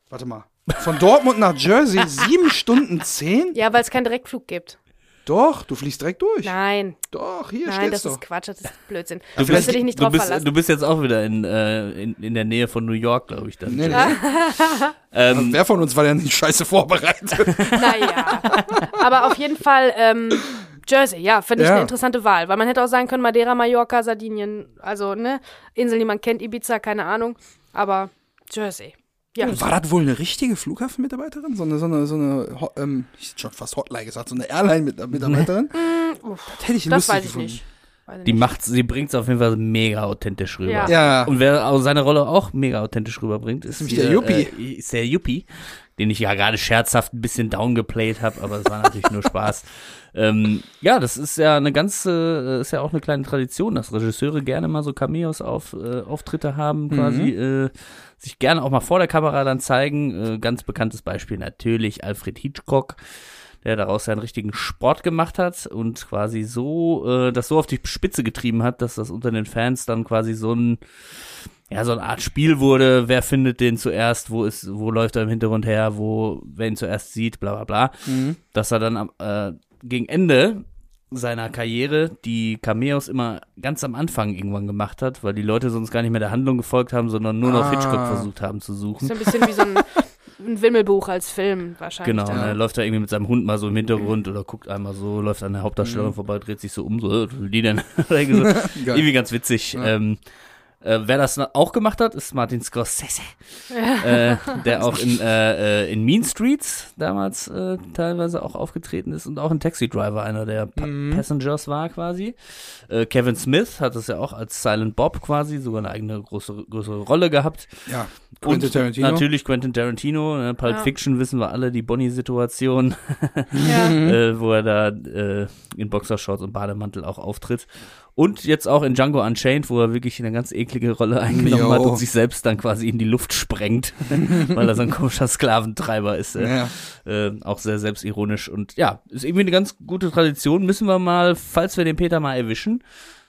Warte mal. Von Dortmund nach Jersey sieben Stunden zehn? Ja, weil es keinen Direktflug gibt. Doch, du fliegst direkt durch. Nein, Doch, hier nein, das doch. ist Quatsch, das ist Blödsinn. Du Du musst dich nicht du drauf bist, verlassen. du bist jetzt auch wieder in, äh, in, in der Nähe von New York, glaube ich. Dann. Nee, nee. Ähm, Wer von uns war denn nicht scheiße vorbereitet? Naja. Aber auf jeden Fall, ähm, Jersey, ja, finde ich Ja. eine interessante Wahl. Weil man hätte auch sagen können, Madeira, Mallorca, Sardinien, also, ne, Inseln, die man kennt, Ibiza, keine Ahnung. Aber Jersey. Ja. War das wohl eine richtige Flughafenmitarbeiterin? So eine, so eine, so eine Ho- ähm, ich hätte schon fast Hotline gesagt, so eine Airline-Mitarbeiterin? das hätte ich Das lustig weiß ich gefunden. nicht. Weiß die nicht. macht, sie bringt es auf jeden Fall mega authentisch rüber. Ja. Ja, Und wer seine Rolle auch mega authentisch rüberbringt, ist Nämlich der Yuppie. Äh, ist der Yuppie, den ich ja gerade scherzhaft ein bisschen downgeplayt habe, aber es war natürlich nur Spaß. Ähm, ja, das ist ja eine ganze, äh, ist ja auch eine kleine Tradition, dass Regisseure gerne mal so Cameos auf äh, Auftritte haben, quasi äh, sich gerne auch mal vor der Kamera dann zeigen. Äh, ganz bekanntes Beispiel natürlich Alfred Hitchcock der daraus einen richtigen Sport gemacht hat und quasi so äh, das so auf die Spitze getrieben hat, dass das unter den Fans dann quasi so ein ja so eine Art Spiel wurde. Wer findet den zuerst? Wo ist wo läuft er im Hintergrund her? Wo wer ihn zuerst sieht? Bla bla bla. Dass er dann äh, gegen Ende seiner Karriere die Cameos immer ganz am Anfang irgendwann gemacht hat, weil die Leute sonst gar nicht mehr der Handlung gefolgt haben, sondern nur noch Ah. Hitchcock versucht haben zu suchen. Ist ein bisschen wie so ein, ein Wimmelbuch als Film wahrscheinlich. Genau, dann. und dann läuft er irgendwie mit seinem Hund mal so im Hintergrund oder guckt einmal so, läuft an der Hauptdarstellerin vorbei, dreht sich so um, so, äh, was will die denn? Irgendwie so. Geil. irgendwie ganz witzig. Ähm, äh, wer das auch gemacht hat, ist Martin Scorsese, äh, der auch in, äh, äh, in Mean Streets damals äh, teilweise auch aufgetreten ist und auch in Taxi Driver einer der pa Passengers war quasi. Äh, Kevin Smith hat das ja auch als Silent Bob quasi sogar eine eigene große, größere Rolle gehabt. Ja, Quentin und Tarantino. natürlich Quentin Tarantino, ne, Pulp Ja. Fiction wissen wir alle, die Bonnie-Situation, Ja. wo er da in Boxershorts und Bademantel auch auftritt. Und jetzt auch in Django Unchained, wo er wirklich eine ganz eklige Rolle eingenommen Jo. hat und sich selbst dann quasi in die Luft sprengt, weil er so ein komischer Sklaventreiber ist. Äh, Ja. äh, auch sehr selbstironisch. Und ja, ist irgendwie eine ganz gute Tradition. Müssen wir mal, falls wir den Peter mal erwischen,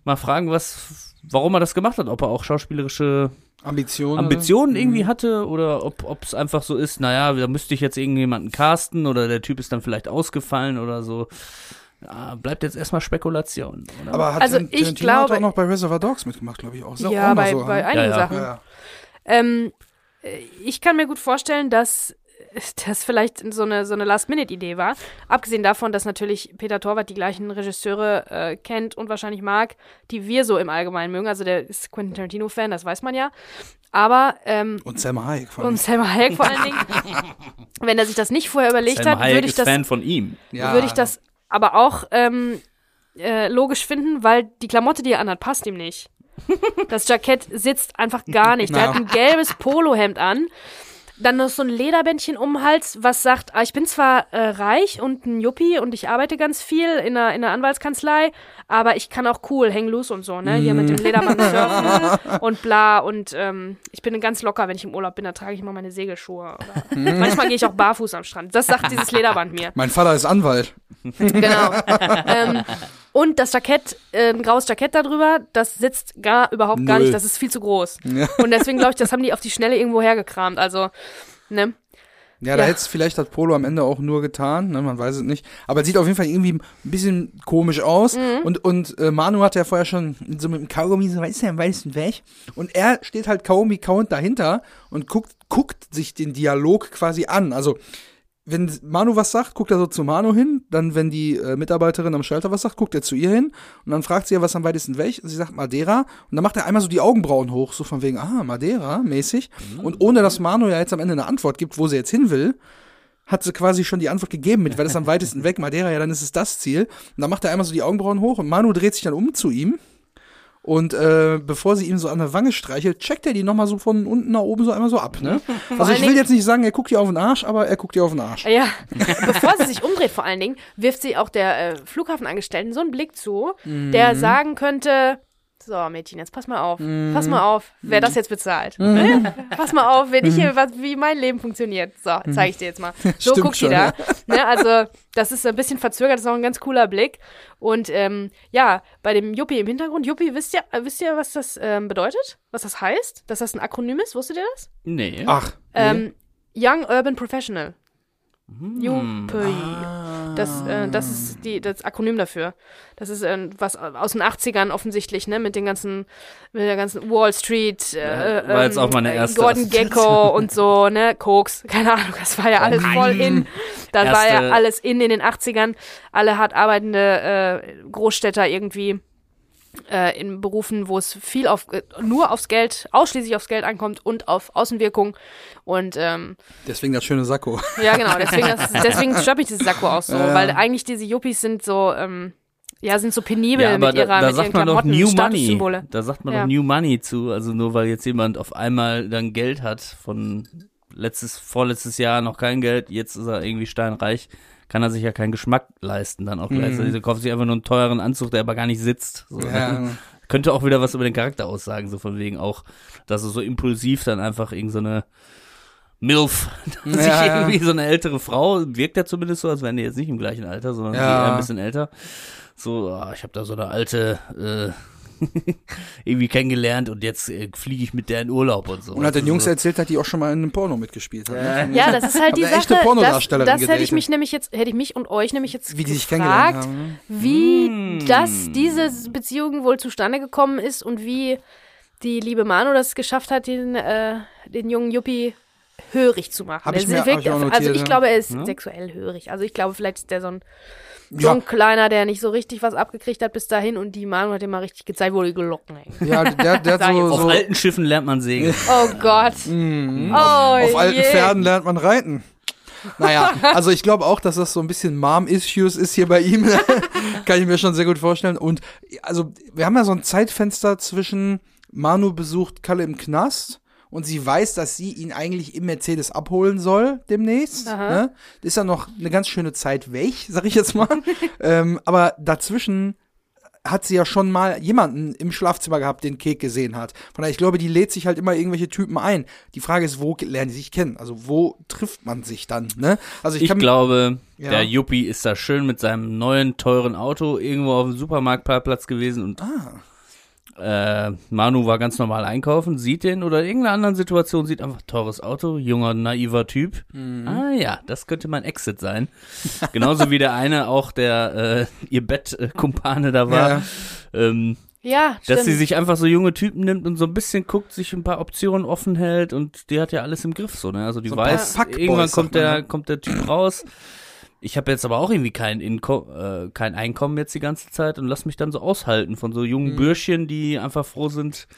mal fragen, was, warum er das gemacht hat. Ob er auch schauspielerische Ambitionen. Ambitionen irgendwie hatte oder ob es einfach so ist, naja, da müsste ich jetzt irgendjemanden casten oder der Typ ist dann vielleicht ausgefallen oder so. Ja, bleibt jetzt erstmal Spekulation. Oder? Aber hat Also Tarantino ich hat glaube- auch noch bei Reservoir Dogs mitgemacht, glaube ich auch. Ist auch Ja, mal bei, so, bei ne? einigen Ja, ja. Sachen. ja. Ähm, äh, ich kann mir gut vorstellen, dass das vielleicht so eine, so eine Last-Minute-Idee war. Abgesehen davon, dass natürlich Peter Torwart die gleichen Regisseure äh, kennt und wahrscheinlich mag, die wir so im Allgemeinen mögen. Also der ist Quentin Tarantino-Fan, das weiß man ja. Aber, ähm, Und Selma Hayek vor allem. und Selma Hayek vor allen Dingen, wenn er sich das nicht vorher überlegt Selma hat, Hayek würde ich ist das Fan von ihm. Ja. würde ich das aber auch ähm, äh, logisch finden, weil die Klamotte, die er anhat, passt ihm nicht. Das Jackett sitzt einfach gar nicht. Der Ja. hat ein gelbes Polohemd an, dann noch so ein Lederbändchen um den Hals, was sagt, ah, ich bin zwar äh, reich und ein Yuppie und ich arbeite ganz viel in einer, in einer Anwaltskanzlei, aber ich kann auch cool, hang loose und so, ne? Hier mit dem Ledermann surfen und bla und ähm, ich bin ganz locker, wenn ich im Urlaub bin, da trage ich immer meine Segelschuhe. Oder manchmal gehe ich auch barfuß am Strand. Das sagt dieses Lederband mir. Mein Vater ist Anwalt. Genau. ähm, und das Jackett, äh, ein graues Jackett darüber, das sitzt gar überhaupt gar Null. nicht. Das ist viel zu groß. Ja. Und deswegen glaube ich, das haben die auf die Schnelle irgendwo hergekramt. Also, ne? Ja, da Ja. hätte es vielleicht hat Polo am Ende auch nur getan, ne, man weiß es nicht. Aber es sieht auf jeden Fall irgendwie ein bisschen komisch aus. Mhm. Und, und äh, Manu hat ja vorher schon so mit dem Kaugummi so, ist ja am weißen Weg. Und er steht halt Kaugummi count dahinter und guckt, guckt sich den Dialog quasi an. Also, wenn Manu was sagt, guckt er so zu Manu hin. Dann, wenn die äh, Mitarbeiterin am Schalter was sagt, guckt er zu ihr hin. Und dann fragt sie ja, was am weitesten weg. Und sie sagt Madeira. Und dann macht er einmal so die Augenbrauen hoch, so von wegen, ah, Madeira, mäßig. Und ohne dass Manu ja jetzt am Ende eine Antwort gibt, wo sie jetzt hin will, hat sie quasi schon die Antwort gegeben mit, weil es am weitesten weg, Madeira, ja, dann ist es das Ziel. Und dann macht er einmal so die Augenbrauen hoch und Manu dreht sich dann um zu ihm. Und äh, bevor sie ihm so an der Wange streichelt, checkt er die nochmal so von unten nach oben so einmal so ab, ne? Also ich will jetzt nicht sagen, er guckt ihr auf den Arsch, aber er guckt ihr auf den Arsch. Ja, bevor sie sich umdreht vor allen Dingen, wirft sie auch der äh, Flughafenangestellten so einen Blick zu, der sagen könnte, so Mädchen, jetzt pass mal auf, pass mal auf, wer das jetzt bezahlt. Ne? Pass mal auf, wenn ich hier, was, wie mein Leben funktioniert. So, zeige ich dir jetzt mal. So Stimmt guckt schon, die da. Ne, also das ist ein bisschen verzögert, das ist auch ein ganz cooler Blick. Und ähm, ja, bei dem Yuppie im Hintergrund, Yuppie, wisst ihr, wisst ihr, was das ähm, bedeutet? Was das heißt? Dass das ein Akronym ist? Wusstet ihr das? Nee. Ach, nee. Ähm, Young Urban Professional. Hm. Yuppie. Ah. Das, äh, das ist die, das Akronym dafür. Das ist äh, was aus den 80ern offensichtlich, ne, mit den ganzen, mit der ganzen Wall Street, äh, Ja, war jetzt ähm, auch meine äh, erste Gordon. Gecko und so, ne, Koks, keine Ahnung, das war ja alles voll in. Das war ja Erste- alles in in den 80ern. Alle hart arbeitende äh, Großstädter irgendwie äh, in Berufen, wo es viel auf, äh, nur aufs Geld, ausschließlich aufs Geld ankommt und auf Außenwirkung. Und ähm, deswegen das schöne Sakko. ja, genau. Deswegen, das, deswegen schöpfe ich dieses Sakko auch so, Ja, weil eigentlich diese Yuppies sind so, ähm, ja, sind so penibel Ja, aber mit ihrer da, da mit sagt ihren man doch Klamotten, New Money. Da sagt man Ja. doch New Money zu. Also nur weil jetzt jemand auf einmal dann Geld hat von letztes, vorletztes Jahr noch kein Geld, jetzt ist er irgendwie steinreich, kann er sich ja keinen Geschmack leisten dann auch gleichzeitig. Er kauft sich einfach nur einen teuren Anzug, der aber gar nicht sitzt. So? Ja. Könnte auch wieder was über den Charakter aussagen, so von wegen auch, dass er so impulsiv dann einfach irgend so eine Milf, dass sich Ja, ja. irgendwie so eine ältere Frau, wirkt ja zumindest so, als wären die jetzt nicht im gleichen Alter, sondern Ja. eher ein bisschen älter. So, ah, ich habe da so eine alte äh, irgendwie kennengelernt und jetzt äh, fliege ich mit der in Urlaub und so. Und hat den Also Jungs so, erzählt, dass die auch schon mal in einem Porno mitgespielt hat. ne? Ja, das ist halt die Hat eine echte Sache. Das, Pornodarstellerin das hätte ich mich nämlich jetzt, hätte ich mich und euch nämlich jetzt Wie die sich gefragt, haben. ne? wie Hm. das, diese Beziehung wohl zustande gekommen ist und wie die liebe Manu das geschafft hat, den, äh, den jungen Yuppie hörig zu machen. Hab ich Er mir- wirkt- hab ich auch also notiert, ich ja. glaube, er ist Ja. sexuell hörig. Also ich glaube, vielleicht ist der so ein, so Ja. ein Kleiner, der nicht so richtig was abgekriegt hat bis dahin und die Manu hat ihm mal richtig gezeigt, wo die Glocken hängen. Ja, der, der hat so, jetzt. Auf so alten Schiffen lernt man segeln. Oh Gott. Mhm. Oh, auf alten je. Pferden lernt man reiten. Naja, also ich glaube auch, dass das so ein bisschen Mom-Issues ist hier bei ihm. Kann ich mir schon sehr gut vorstellen. Und also, wir haben ja so ein Zeitfenster zwischen Manu besucht Kalle im Knast und sie weiß, dass sie ihn eigentlich im Mercedes abholen soll demnächst. Ne? Das ist ja noch eine ganz schöne Zeit weg, sag ich jetzt mal. ähm, aber dazwischen hat sie ja schon mal jemanden im Schlafzimmer gehabt, den Kek gesehen hat. Von daher, ich glaube, die lädt sich halt immer irgendwelche Typen ein. Die Frage ist, wo lernen die sich kennen? Also, wo trifft man sich dann, ne? Also, ich, Ich kann glaube, Ja. der Yuppie ist da schön mit seinem neuen, teuren Auto irgendwo auf dem Supermarktparkplatz gewesen und Ah, äh, Manu war ganz normal einkaufen, sieht den oder in irgendeiner anderen Situation, sieht einfach teures Auto, junger, naiver Typ. Mhm. Ah ja, das könnte mein Exit sein. Genauso wie der eine auch, der äh, ihr Bettkumpane da war. Ja. Ähm, Ja, dass stimmt. sie sich einfach so junge Typen nimmt und so ein bisschen guckt, sich ein paar Optionen offen hält und die hat ja alles im Griff so, ne? Also die So weiß, irgendwann kommt der, ne? kommt der Typ raus. Ich habe jetzt aber auch irgendwie kein, Inko äh, kein Einkommen jetzt die ganze Zeit und lass mich dann so aushalten von so jungen Mhm. Bürschchen, die einfach froh sind,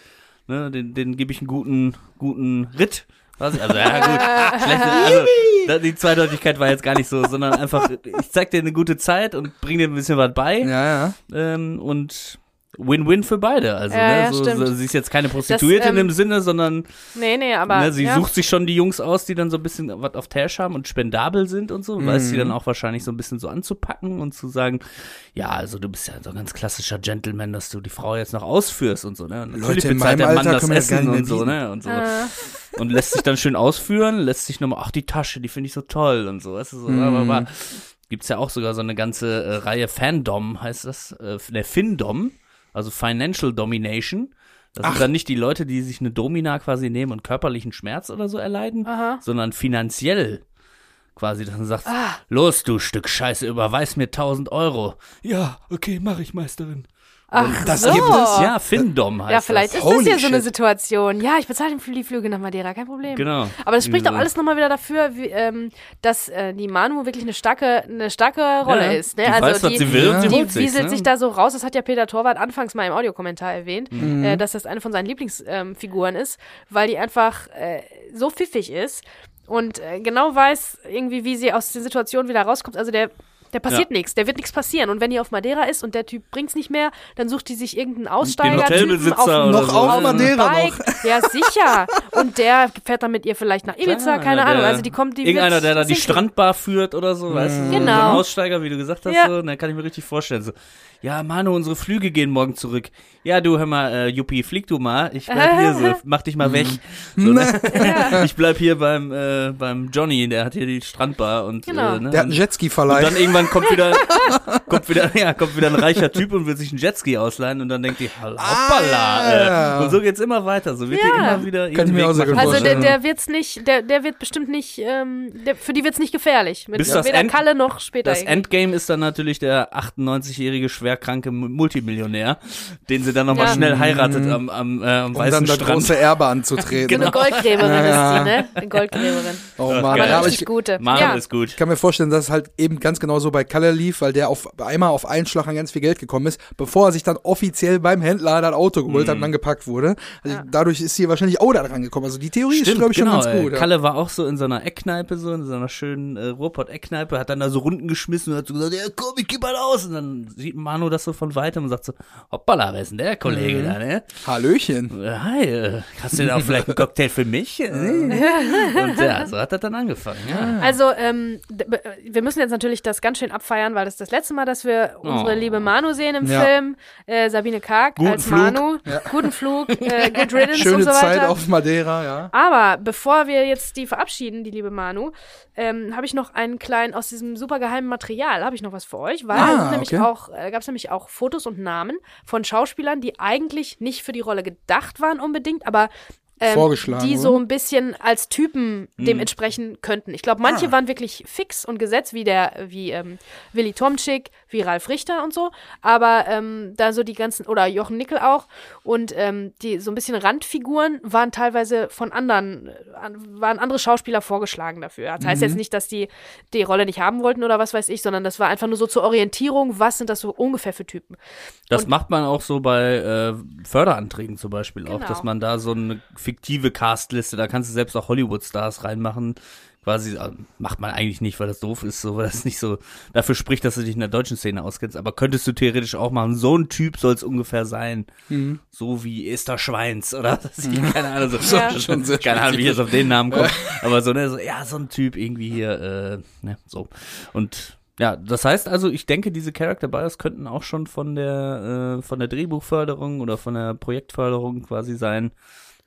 ne, den, den gebe ich einen guten, guten Ritt. Was? Also ja gut, schlechte, also die Zweideutigkeit war jetzt gar nicht so, sondern einfach, ich zeig dir eine gute Zeit und bring dir ein bisschen was bei ja, ja. ähm, und Win-Win für beide. Also, Ja, ne, ja, so, so, sie ist jetzt keine Prostituierte ähm, in dem Sinne, sondern Nee, nee, aber. ne, sie ja. sucht sich schon die Jungs aus, die dann so ein bisschen was auf Tash haben und spendabel sind und so. Weiß sie Mhm. dann auch wahrscheinlich so ein bisschen so anzupacken und zu sagen, ja, also du bist ja so ein ganz klassischer Gentleman, dass du die Frau jetzt noch ausführst und so, ne? Und natürlich Leute, in bezahlt meinem der Mann Alter das das Essen und so, ne? Und so. Äh, Und lässt sich dann schön ausführen, lässt sich nochmal, ach, die Tasche, die finde ich so toll und so, weißt du, so, Mhm. aber, aber gibt's ja auch sogar so eine ganze äh, Reihe Fandom, heißt das, äh, der Findom, also Financial Domination. Das Ach. sind dann nicht die Leute, die sich eine Domina quasi nehmen und körperlichen Schmerz oder so erleiden, aha. sondern finanziell quasi dann sagt, los du Stück Scheiße, überweis mir 1000 Euro. Ja, okay, mache ich, Meisterin. Ach das so. gibt es, Ja, Findom heißt Ja, vielleicht das. ist das Holy ja so eine. Situation. Ja, ich bezahle den- die Flüge nach Madeira, kein Problem. Genau. Aber das spricht auch so. alles nochmal wieder dafür, wie, ähm, dass äh, die Manu wirklich eine starke, eine starke Rolle Ja, ist. Ne? Die also weiß, was die, sie will und sie die holt sich. wieselt ne? sich da so raus. Das hat ja Peter Torwart anfangs mal im Audiokommentar erwähnt, Mhm. äh, dass das eine von seinen Lieblingsfiguren ähm, ist, weil die einfach äh, so pfiffig ist und äh, genau weiß irgendwie, wie sie aus den Situationen wieder rauskommt. Also der der passiert Ja. nichts, der wird nichts passieren. Und wenn die auf Madeira ist und der Typ bringt's nicht mehr, dann sucht die sich irgendeinen Den Aussteiger Hotelbesitzer auf, Noch so. auf Madeira Bike. Ja, sicher. Und der fährt dann mit ihr vielleicht nach Ibiza, Klar, keine der- Ahnung. Also die kommt, die Irgendeiner, der da die. Strandbar führt oder so, weißt du? So, Genau. So ein Aussteiger, wie du gesagt hast, Ja. so, dann kann ich mir richtig vorstellen. So, ja, Manu, unsere Flüge gehen morgen zurück. Ja, du, hör mal, äh, Juppie, flieg du mal. Ich bleib hier so, mach dich mal weg. So, ne? Ich bleib hier beim, äh, beim Johnny, der hat hier die Strandbar und, Genau. äh, ne? Der hat einen und Jetski-Verleih. dann irgendwann kommt wieder, kommt wieder, ja, kommt wieder ein reicher Typ und will sich einen Jetski ausleihen und dann denkt die, hoppala, Ah. äh, und so geht's immer weiter. So wird die Ja. immer wieder Kann ich ihren mir Weg auch sehr machen. gut Also der, der wird's nicht, der, der wird bestimmt nicht, ähm, der, für die wird's nicht gefährlich. Mit Bis das weder End- Kalle noch später. Das irgendwie. Endgame ist dann natürlich der 98-jährige schwerkranke Multimillionär, den sie dann nochmal Ja. schnell heiratet am, am, äh, am um weißen dann das Strand. große Erbe anzutreten. so eine Goldgräberin Ja, ist die, ne? Eine Goldgräberin. Oh Mann, ja, aber richtig ich, gute. Mann, ja. ist gut. Ich kann mir vorstellen, dass es halt eben ganz genau so bei Kalle lief, weil der auf einmal auf einen Schlag an ganz viel Geld gekommen ist, bevor er sich dann offiziell beim Händler das Auto geholt Mhm. hat und dann gepackt wurde. Also dadurch ist hier wahrscheinlich auch da dran gekommen. Also die Theorie ist, Stimmt, glaube ich, genau. schon ganz gut. äh, ja. Kalle war auch so in so einer Eckkneipe, so in so einer schönen äh, Ruhrpott-Eckkneipe, hat dann da so Runden geschmissen und hat so gesagt, ja komm, ich geh mal aus. Und dann sieht Manu das so von weitem und sagt so, hoppala, wer ist denn der Kollege Mhm. da, ne? Hallöchen. Hi, äh, hast du denn auch vielleicht einen Cocktail für mich? Und ja, so hat das dann angefangen. Ja. Also, ähm, wir müssen jetzt natürlich das ganz schön abfeiern, weil das ist das letzte Mal, dass wir unsere Oh. liebe Manu sehen im Ja. Film. Äh, Sabine Karg Guten als Flug. Manu. Guten Flug, äh, Good Riddance Schöne und so Zeit weiter. auf Madeira, ja. Aber bevor wir jetzt die verabschieden, die liebe Manu, ähm, habe ich noch einen kleinen aus diesem super geheimen Material, habe ich noch was für euch, weil Ah, da sind nämlich okay. auch, äh, gab es nämlich auch Fotos und Namen von Schauspielern, die eigentlich nicht für die Rolle gedacht waren unbedingt, aber ähm, Vorgeschlagen die so wurden. ein bisschen als Typen Mhm. dem entsprechen könnten. Ich glaube, manche Ah. waren wirklich fix und gesetzt, wie der, wie ähm, Willi Tomczyk, wie Ralf Richter und so. Aber ähm, da so die ganzen, oder Jochen Nickel auch, und ähm, die so ein bisschen Randfiguren waren teilweise von anderen, äh, an- waren andere Schauspieler vorgeschlagen dafür. Das heißt jetzt Mhm. nicht, dass die die Rolle nicht haben wollten oder was weiß ich, sondern das war einfach nur so zur Orientierung, was sind das so ungefähr für Typen. Das Und- macht man auch so bei äh, Förderanträgen zum Beispiel auch, Genau. dass man da so eine fiktive Castliste, da kannst du selbst auch Hollywood-Stars reinmachen. Quasi, äh, macht man eigentlich nicht, weil das doof ist, so, weil das nicht so dafür spricht, dass du dich in der deutschen Szene auskennst. Aber könntest du theoretisch auch machen. So ein Typ soll es ungefähr sein. Mhm. So wie Esther Schweins, oder? Das ist, keine Ahnung, so, Ja. Schon sehr keine Ahnung, wie ich jetzt auf den Namen komme. Aber so, ne, so, ja, so ein Typ irgendwie hier, äh, ne, so. Und ja, das heißt also, ich denke, diese Character Bios könnten auch schon von der, äh, von der Drehbuchförderung oder von der Projektförderung quasi sein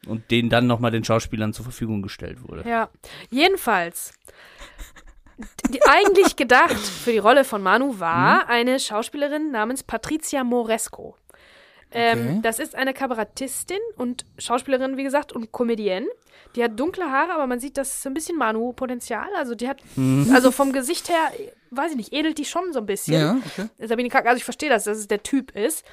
und denen dann nochmal den Schauspielern zur Verfügung gestellt wurde. Ja, jedenfalls. Die, eigentlich gedacht für die Rolle von Manu war eine Schauspielerin namens Patricia Moresco. Ähm, Okay. Das ist eine Kabarettistin und Schauspielerin, wie gesagt, und Comedienne. Die hat dunkle Haare, aber man sieht, das ist ein bisschen Manu-Potenzial. Also die hat, also vom Gesicht her, weiß ich nicht, edelt die schon so ein bisschen. Ja, okay. Sabine Kack, also ich verstehe das, dass es der Typ ist.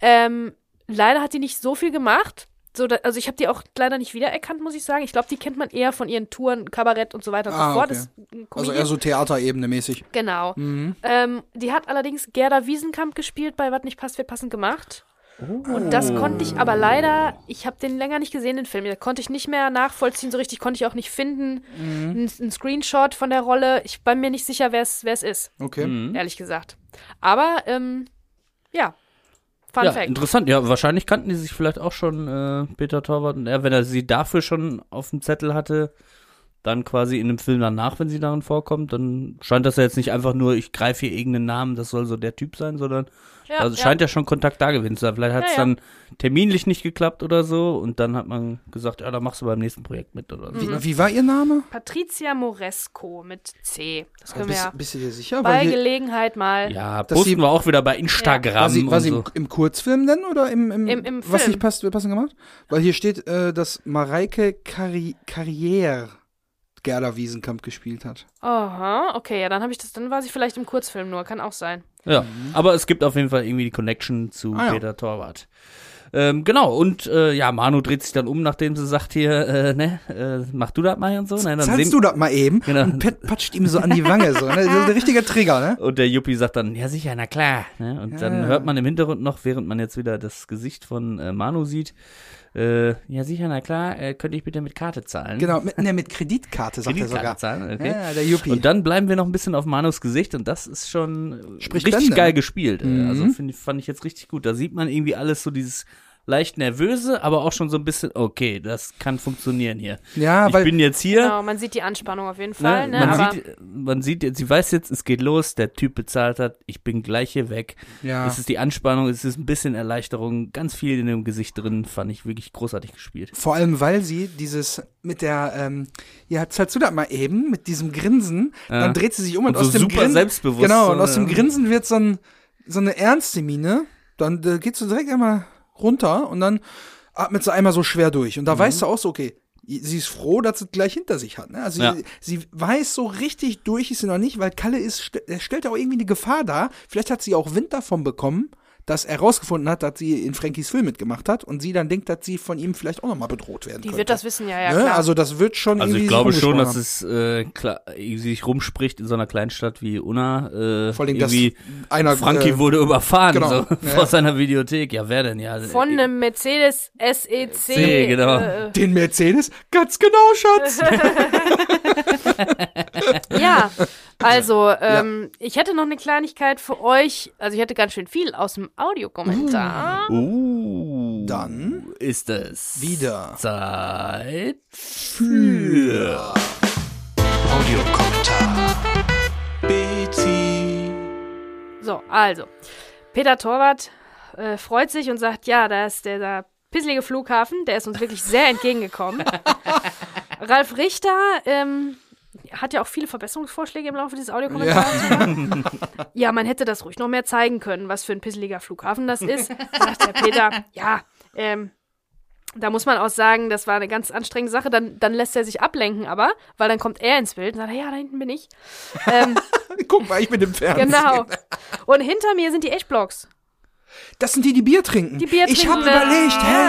Ähm, leider hat die nicht so viel gemacht. So, da, also ich habe die auch leider nicht wiedererkannt, muss ich sagen. Ich glaube, die kennt man eher von ihren Touren, Kabarett und so weiter und Ah, so fort. okay. Also eher so Theaterebene mäßig. Genau. Mhm. Ähm, die hat allerdings Gerda Wiesenkamp gespielt bei Was nicht passt, wird passend gemacht. Und das konnte ich aber leider, ich habe den länger nicht gesehen, den Film. Da konnte ich nicht mehr nachvollziehen, so richtig konnte ich auch nicht finden. Ein, ein Screenshot von der Rolle. Ich bin mir nicht sicher, wer es ist, Okay. Mhm. ehrlich gesagt. Aber, ähm, ja. Fun ja, Fact. interessant. Ja, wahrscheinlich kannten die sich vielleicht auch schon, äh, Peter Torwart und er, wenn er sie dafür schon auf dem Zettel hatte, dann quasi in dem Film danach, wenn sie darin vorkommt, dann scheint das ja jetzt nicht einfach nur, ich greife hier irgendeinen Namen, das soll so der Typ sein, sondern Ja, also scheint ja. schon Kontakt da gewesen zu sein. Vielleicht hat es Ja, ja. dann terminlich nicht geklappt oder so und dann hat man gesagt, ja, da machst du beim nächsten Projekt mit oder so. Mhm. Wie, wie war ihr Name? Patricia Moresco mit C. Das können wir bist, ja bist du dir sicher? bei Gelegenheit mal. Ja, posten sie- wir auch wieder bei Instagram war sie, war und sie so. im, im Kurzfilm denn oder im, im, Im- im was Film. nicht passt, passend gemacht? Weil hier steht, äh, dass Mareike Carri Carrière Gerda Wiesenkamp gespielt hat. Aha, okay, ja, dann habe ich das, dann war sie vielleicht im Kurzfilm nur, kann auch sein. Ja, aber es gibt auf jeden Fall irgendwie die Connection zu Ah, ja. Peter Torwart. Ähm, genau, und äh, ja, Manu dreht sich dann um, nachdem sie sagt hier, äh, ne, äh, mach du das mal und so. Ne, dann Zahlst du das mal eben Genau. und Pat patscht ihm so an die Wange. So, ne? Das ist ein richtiger Trigger, ne? Und der Yuppie sagt dann, ja sicher, na klar. Ne? Und dann Ja. hört man im Hintergrund noch, während man jetzt wieder das Gesicht von äh, Manu sieht, äh, ja sicher, na klar, äh, könnte ich bitte mit Karte zahlen. Genau, mit, ne, mit Kreditkarte, sagt er Kreditkarte sogar. zahlen, okay. Ja, der Yuppie. Und dann bleiben wir noch ein bisschen auf Manus Gesicht und das ist schon Spricht richtig Bände, geil ne? gespielt. äh. Mhm. Also find, fand ich jetzt richtig gut. Da sieht man irgendwie alles so dieses leicht nervöse, aber auch schon so ein bisschen, okay, das kann funktionieren hier. ja, ich weil bin jetzt hier. Genau, man sieht die Anspannung auf jeden Fall, Ne, ne? man, aber sieht, man sieht jetzt, sie weiß jetzt, es geht los, der Typ bezahlt hat, ich bin gleich hier weg. ja. Es ist die Anspannung, es ist ein bisschen Erleichterung, ganz viel in dem Gesicht drin, fand ich wirklich großartig gespielt. Vor allem, weil sie dieses mit der, ähm, ja, zahlst du das mal eben, mit diesem Grinsen, Ja. dann dreht sie sich um und, Und aus so dem super Grinsen. selbstbewusst. Genau, so, und aus dem. Grinsen wird so, ein, so eine ernste Miene. Dann äh, geht sie direkt einmal runter und dann atmet sie einmal so schwer durch. Mhm. Und da weißt du auch so, okay, sie ist froh, dass sie es gleich hinter sich hat. Ne? Also Ja. sie, sie weiß so richtig durch ist sie noch nicht, weil Kalle ist, st- er stellt auch irgendwie eine Gefahr dar. Vielleicht hat sie auch Wind davon bekommen, dass er rausgefunden hat, dass sie in Frankies Film mitgemacht hat und sie dann denkt, dass sie von ihm vielleicht auch nochmal bedroht werden die könnte. wird das wissen, ja, ja, ne? klar. Also das wird schon Also ich glaube so schon, dass es äh, klar, sie sich rumspricht in so einer Kleinstadt wie Unna. Äh, Vor allem, dass irgendwie einer, Frankie äh, wurde überfahren genau, so, ja, vor seiner Videothek. Ja, wer denn? Ja, Von äh, einem Mercedes SEC. C, genau. Äh, Den Mercedes? Ganz genau, Schatz. ja, also, ähm, ich hätte noch eine Kleinigkeit für euch. Also, ich hätte ganz schön viel aus dem Audiokommentar. Uh, Dann ist es wieder. Zeit für Audiokommentar. So, also. Peter Torwart äh, freut sich und sagt, ja, da ist der pisselige Flughafen, der ist uns wirklich sehr entgegengekommen. Ralf Richter ähm, hat ja auch viele Verbesserungsvorschläge im Laufe dieses Audiokommentars. Ja. ja, man hätte das ruhig noch mehr zeigen können, was für ein pisseliger Flughafen das ist. Sagt der Peter, ja, ähm, da muss man auch sagen, das war eine ganz anstrengende Sache. Dann, dann lässt er sich ablenken, aber, weil dann kommt er ins Bild und sagt, ja, da hinten bin ich. Ähm, Guck mal, ich bin im Fernsehen. genau. Und hinter mir sind die H-Blocks. Das sind die, die Bier trinken. Die Bier ich habe trinken, überlegt, hä,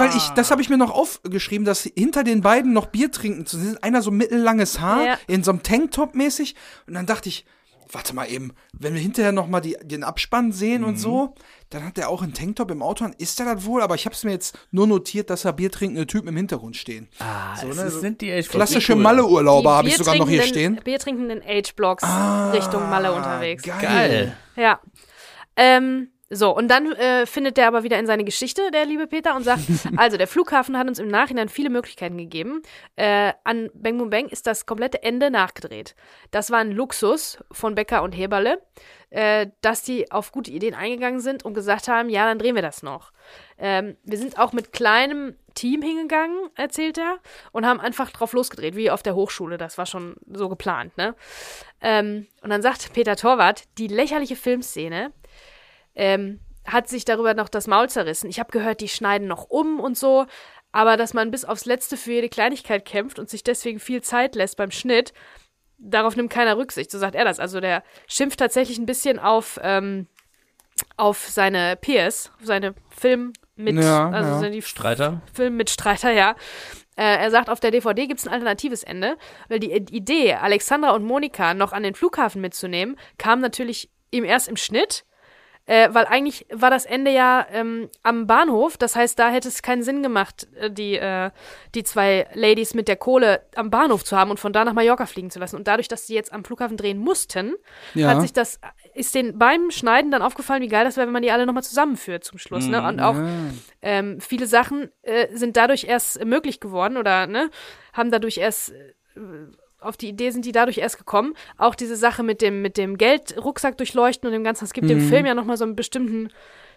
weil ich, das habe ich mir noch aufgeschrieben, dass hinter den beiden noch Bier trinken zu sehen. Einer so mittellanges Haar, Ja. in so einem Tanktop mäßig. Und dann dachte ich, warte mal eben, wenn wir hinterher noch mal die, den Abspann sehen Mhm. und so, dann hat er auch einen Tanktop im Auto an. Ist er das wohl? Aber ich habe es mir jetzt nur notiert, dass da biertrinkende Typen im Hintergrund stehen. Ah, So, ne, so sind die echt Klassische cool. Malle-Urlauber habe ich sogar noch hier stehen. biertrinkenden- Biertrinkenden H-Blocks Richtung Malle unterwegs. Geil. Geil. Ja. Ähm, so, und dann äh, findet der aber wieder in seine Geschichte, der liebe Peter, und sagt, also der Flughafen hat uns im Nachhinein viele Möglichkeiten gegeben. Äh, an Bang Boom Bang ist das komplette Ende nachgedreht. Das war ein Luxus von Becker und Heberle, äh, dass die auf gute Ideen eingegangen sind und gesagt haben, ja, dann drehen wir das noch. Ähm, wir sind auch mit kleinem Team hingegangen, erzählt er, und haben einfach drauf losgedreht, wie auf der Hochschule. Das war schon so geplant, ne? Ähm, und dann sagt Peter Torwart, die lächerliche Filmszene ähm, hat sich darüber noch das Maul zerrissen. Ich habe gehört, die schneiden noch um und so, aber dass man bis aufs Letzte für jede Kleinigkeit kämpft und sich deswegen viel Zeit lässt beim Schnitt, darauf nimmt keiner Rücksicht. So sagt er das. Also der schimpft tatsächlich ein bisschen auf, ähm, auf seine Peers, auf seine Film mit, Ja, also ja. die Streiter? Filmmitstreiter, ja. Äh, er sagt, auf der DVD gibt es ein alternatives Ende, weil die Idee, Alexandra und Monika noch an den Flughafen mitzunehmen, kam natürlich ihm erst im Schnitt, äh, weil eigentlich war das Ende ja ähm, am Bahnhof, das heißt, da hätte es keinen Sinn gemacht, äh, die, äh, die zwei Ladies mit der Kohle am Bahnhof zu haben und von da nach Mallorca fliegen zu lassen. Und dadurch, dass sie jetzt am Flughafen drehen mussten, Ja. hat sich das, ist den beim Schneiden dann aufgefallen, wie geil das wäre, wenn man die alle nochmal zusammenführt zum Schluss. Ne? Und auch ähm, viele Sachen äh, sind dadurch erst möglich geworden oder ne, haben dadurch erst äh, auf die Idee sind die dadurch erst gekommen. Auch diese Sache mit dem mit dem Geldrucksack durchleuchten und dem Ganzen, es gibt Mhm. dem Film ja nochmal so einen bestimmten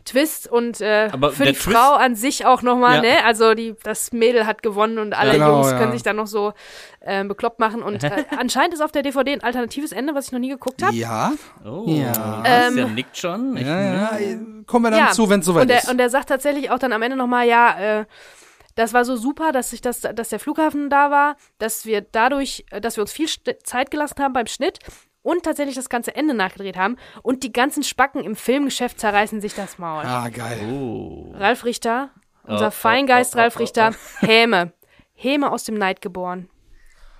Twist und äh, Aber für die Twist- Frau an sich auch nochmal, Ja. ne? Also die, das Mädel hat gewonnen und alle Genau, Jungs ja. können sich dann noch so äh, bekloppt machen. Und äh, anscheinend ist auf der DVD ein alternatives Ende, was ich noch nie geguckt habe. Ja, Oh, Ja. Ähm, nickt schon. Ich, ja, ja. Kommen wir dann Ja, zu, wenn es soweit und, der, ist. und der sagt tatsächlich auch dann am Ende nochmal, ja, äh, das war so super, dass sich das, dass der Flughafen da war, dass wir dadurch, dass wir uns viel Zeit gelassen haben beim Schnitt und tatsächlich das ganze Ende nachgedreht haben und die ganzen Spacken im Filmgeschäft zerreißen sich das Maul. Ah, geil. Oh. Ralf Richter, unser Oh, Feingeist oh, oh, Ralf oh, Richter, Häme. Häme aus dem Neid geboren.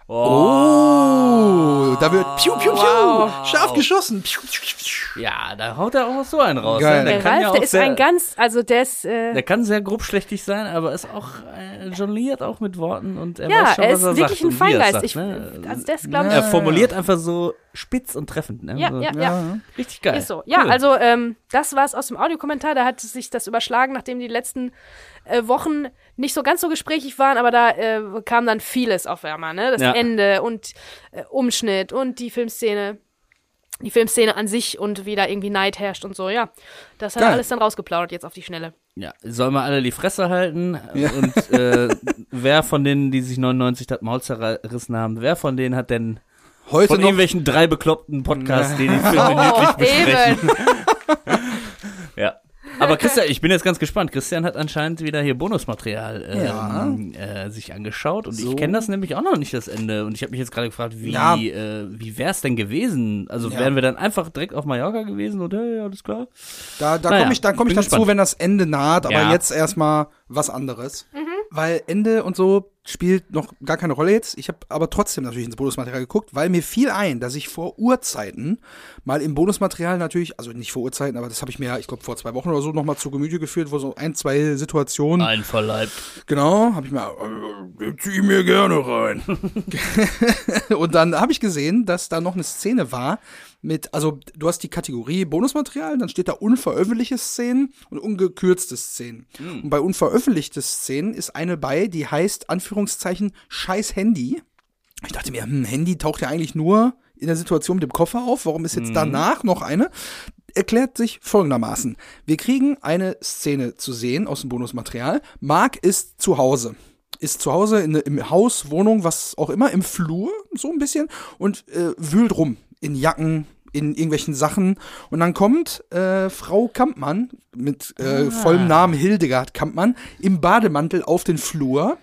Oh, da wird piu, piu, piu, Wow. scharf geschossen. Piu, piu, piu, piu. Ja, da haut er auch so einen raus. Geil. Ne? Der, Der kann Ralf, ja der ist sehr, ein ganz, also der ist, äh, der kann sehr grobschlächtig sein, aber ist auch äh, jongliert auch mit Worten und er ja, weiß schon, er was ist er wirklich sagt ein wie er es Feingeist. sagt, Ich, ne? also ist, glaube ich, Er formuliert einfach so spitz und treffend. Ne? Ja, so, ja, ja. Ja. Richtig geil. Ist so. Ja, Cool. also ähm, das war es aus dem Audiokommentar. Da hat sich das überschlagen, nachdem die letzten äh, Wochen nicht so ganz so gesprächig waren, aber da äh, kam dann vieles auf einmal, ne? Das Ja. Ende und äh, Umschnitt und die Filmszene. Die Filmszene an sich und wie da irgendwie Neid herrscht und so, ja. Das hat er Geil. alles dann rausgeplaudert jetzt auf die Schnelle. Ja, sollen wir alle die Fresse halten? Ja. Und äh, wer von denen, die sich 99 das Maul zerrissen haben, wer von denen hat denn Heute von noch. irgendwelchen drei bekloppten Podcasts, die die Filme Oh, besprechen? eben. Ja. Aber Christian, ich bin jetzt ganz gespannt. Christian hat anscheinend wieder hier Bonusmaterial ähm, äh, sich angeschaut und So. ich kenne das nämlich auch noch nicht das Ende und ich habe mich jetzt gerade gefragt, wie Ja. äh, wie wär's denn gewesen? Also Ja. wären wir dann einfach direkt auf Mallorca gewesen und hey, alles klar? Da, da Naja, komme ich, da komm ich dazu, gespannt. wenn das Ende naht, aber Ja. jetzt erstmal was anderes. Mhm. Weil Ende und so spielt noch gar keine Rolle jetzt. Ich habe aber trotzdem natürlich ins Bonusmaterial geguckt, weil mir fiel ein, dass ich vor Urzeiten mal im Bonusmaterial natürlich, also nicht vor Urzeiten, aber das habe ich mir, ich glaube, vor zwei Wochen oder so nochmal zu Gemüte geführt, wo so ein, zwei Situationen Einverleibt. Genau, habe ich mir, äh, zieh mir gerne rein. und dann habe ich gesehen, dass da noch eine Szene war mit, also du hast die Kategorie Bonusmaterial, dann steht da unveröffentlichte Szenen und ungekürzte Szenen. Und bei unveröffentlichte Szenen ist eine bei, die heißt Anführungszeichen Scheiß Handy. Ich dachte mir, hm, Handy taucht ja eigentlich nur in der Situation mit dem Koffer auf. Warum ist jetzt danach noch eine? Erklärt sich folgendermaßen. Wir kriegen eine Szene zu sehen aus dem Bonusmaterial. Mark ist zu Hause. Ist zu Hause in, im Haus, Wohnung, was auch immer, im Flur, so ein bisschen, und äh, wühlt rum in Jacken, in irgendwelchen Sachen. Und dann kommt äh, Frau Kampmann mit äh, vollem Namen Hildegard Kampmann im Bademantel auf den Flur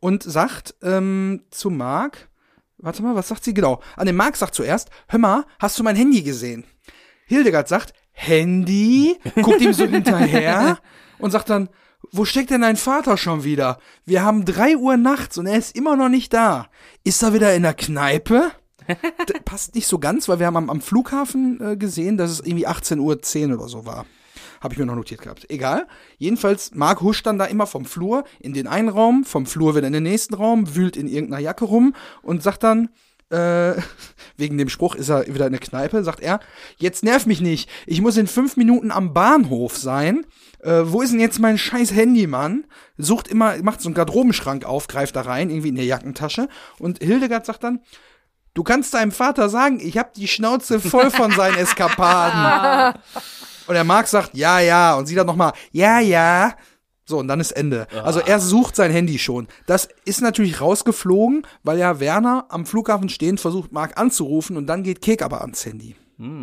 und sagt ähm, zu Mark, warte mal, was sagt sie genau? An den Mark sagt zuerst, hör mal, hast du mein Handy gesehen? Hildegard sagt, Handy? Guckt ihm so hinterher und sagt dann, wo steckt denn dein Vater schon wieder? Wir haben drei Uhr nachts und er ist immer noch nicht da. Ist er wieder in der Kneipe? Passt nicht so ganz, weil wir haben am, am Flughafen äh, gesehen, dass es irgendwie 18.10 Uhr oder so war. Habe ich mir noch notiert gehabt. Egal. Jedenfalls, Marc huscht dann da immer vom Flur in den einen Raum, vom Flur wieder in den nächsten Raum, wühlt in irgendeiner Jacke rum und sagt dann, äh, wegen dem Spruch ist er wieder in der Kneipe, sagt er, jetzt nerv mich nicht, ich muss in fünf Minuten am Bahnhof sein. Äh, wo ist denn jetzt mein scheiß Handy, Mann? Sucht immer, macht so einen Garderobenschrank auf, greift da rein, irgendwie in der Jackentasche. Und Hildegard sagt dann, du kannst deinem Vater sagen, ich hab die Schnauze voll von seinen Eskapaden. Und der Marc sagt, ja, ja. Und sie dann nochmal, ja, ja. So, und dann ist Ende. Also er sucht sein Handy schon. Das ist natürlich rausgeflogen, weil ja Werner am Flughafen stehend versucht, Marc anzurufen und dann geht Kek aber ans Handy.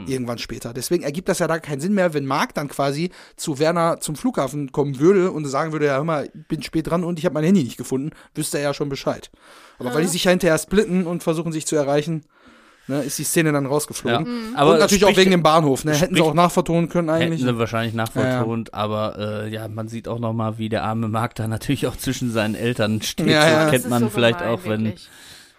Irgendwann später. Deswegen ergibt das ja da keinen Sinn mehr, wenn Marc dann quasi zu Werner zum Flughafen kommen würde und sagen würde, ja, hör mal, ich bin spät dran und ich habe mein Handy nicht gefunden, wüsste er ja schon Bescheid. Aber weil die sich ja hinterher splitten und versuchen sich zu erreichen, ne, ist die Szene dann rausgeflogen. Ja. Aber und natürlich auch spricht- wegen dem Bahnhof. Ne? Hätten sie auch nachvertonen können eigentlich. Hätten sie wahrscheinlich nachvertont, aber äh, ja, man sieht auch noch mal, wie der arme Mark da natürlich auch zwischen seinen Eltern steht. Ja, so ja. Das kennt man so vielleicht gemein, auch, wenn, wirklich.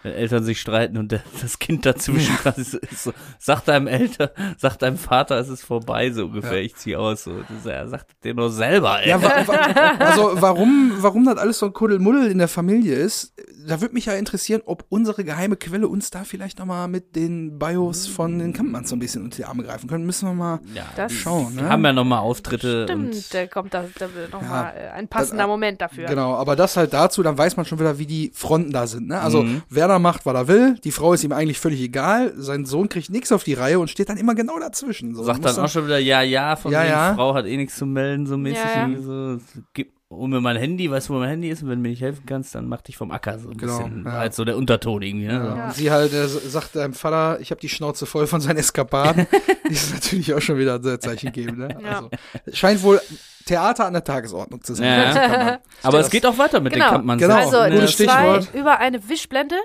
Wenn Eltern sich streiten und das Kind dazwischen quasi so, ist so, sagt deinem Eltern, sagt deinem Vater, es ist vorbei, so ungefähr, ich zieh aus. So. Das, er sagt dir nur selber, ey. Ja, wa wa also warum, warum das alles so ein Kuddelmuddel in der Familie ist, da würde mich ja interessieren, ob unsere geheime Quelle uns da vielleicht nochmal mit den Bios von den Kampmanns so ein bisschen unter die Arme greifen können. Müssen wir mal ja, Das schauen. wir Ne? haben ja noch mal Auftritte Stimmt, und da kommt da, da wird noch Ja, mal äh, ein passender das- Moment dafür. Genau, aber das halt dazu, dann weiß man schon wieder, wie die Fronten da sind. Ne? Also Mhm. Werner macht, was er will, die Frau ist ihm eigentlich völlig egal, sein Sohn kriegt nichts auf die Reihe und steht dann immer genau dazwischen. So, sagt dann auch schon wieder, ja, ja, von Ja, ja. Frau hat eh nichts zu melden, so mäßig. Ja, ja. So, gib, hol mir mein Handy, weißt du, wo mein Handy ist? Und wenn du mir nicht helfen kannst, dann mach dich vom Acker so ein Genau, bisschen. ja. Als so der Unterton irgendwie, ne? Ja. Und sie halt äh, sagt deinem Vater, ich habe die Schnauze voll von seinen Eskapaden. die ist natürlich auch schon wieder ein Zeichen geben. Ne? Ja. Also, scheint wohl Theater an der Tagesordnung zu sein. Ja. Man- Aber es geht auch weiter mit Genau. den Kampmanns. Genau. Also Gutes die zwei Stichwort. über eine Wischblende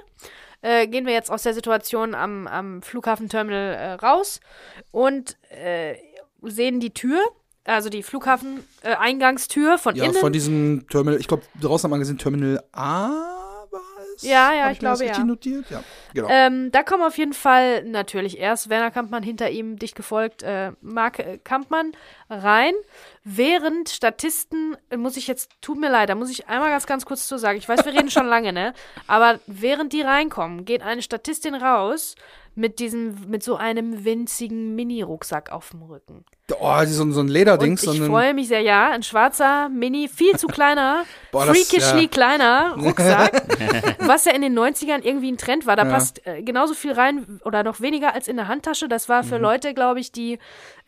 äh, gehen wir jetzt aus der Situation am, am Flughafenterminal äh, raus und äh, sehen die Tür, also die Flughafen-Eingangstür von Ja, innen. von diesem Terminal, ich glaube, draußen am Magazin Terminal A war es? Ja, ja, Hab ich das glaube, ja. notiert? Ja, genau. Ähm, da kommen auf jeden Fall natürlich erst Werner Kampmann hinter ihm, dicht gefolgt, äh, Marc äh, Kampmann rein. Während Statisten, äh, muss ich jetzt, tut mir leid, da muss ich einmal ganz, ganz kurz zu sagen. Ich weiß, wir reden schon lange, ne? Aber während die reinkommen, geht eine Statistin raus mit diesem, mit so einem winzigen Mini-Rucksack auf dem Rücken. oh, so, so ein Lederdings. Und ich freue mich sehr, ja, ein schwarzer, mini, viel zu kleiner, Boah, freakishly ja. kleiner Rucksack, was ja in den 90ern irgendwie ein Trend war. Da Ja. passt äh, genauso viel rein oder noch weniger als in der Handtasche. Das war Mhm. für Leute, glaube ich, die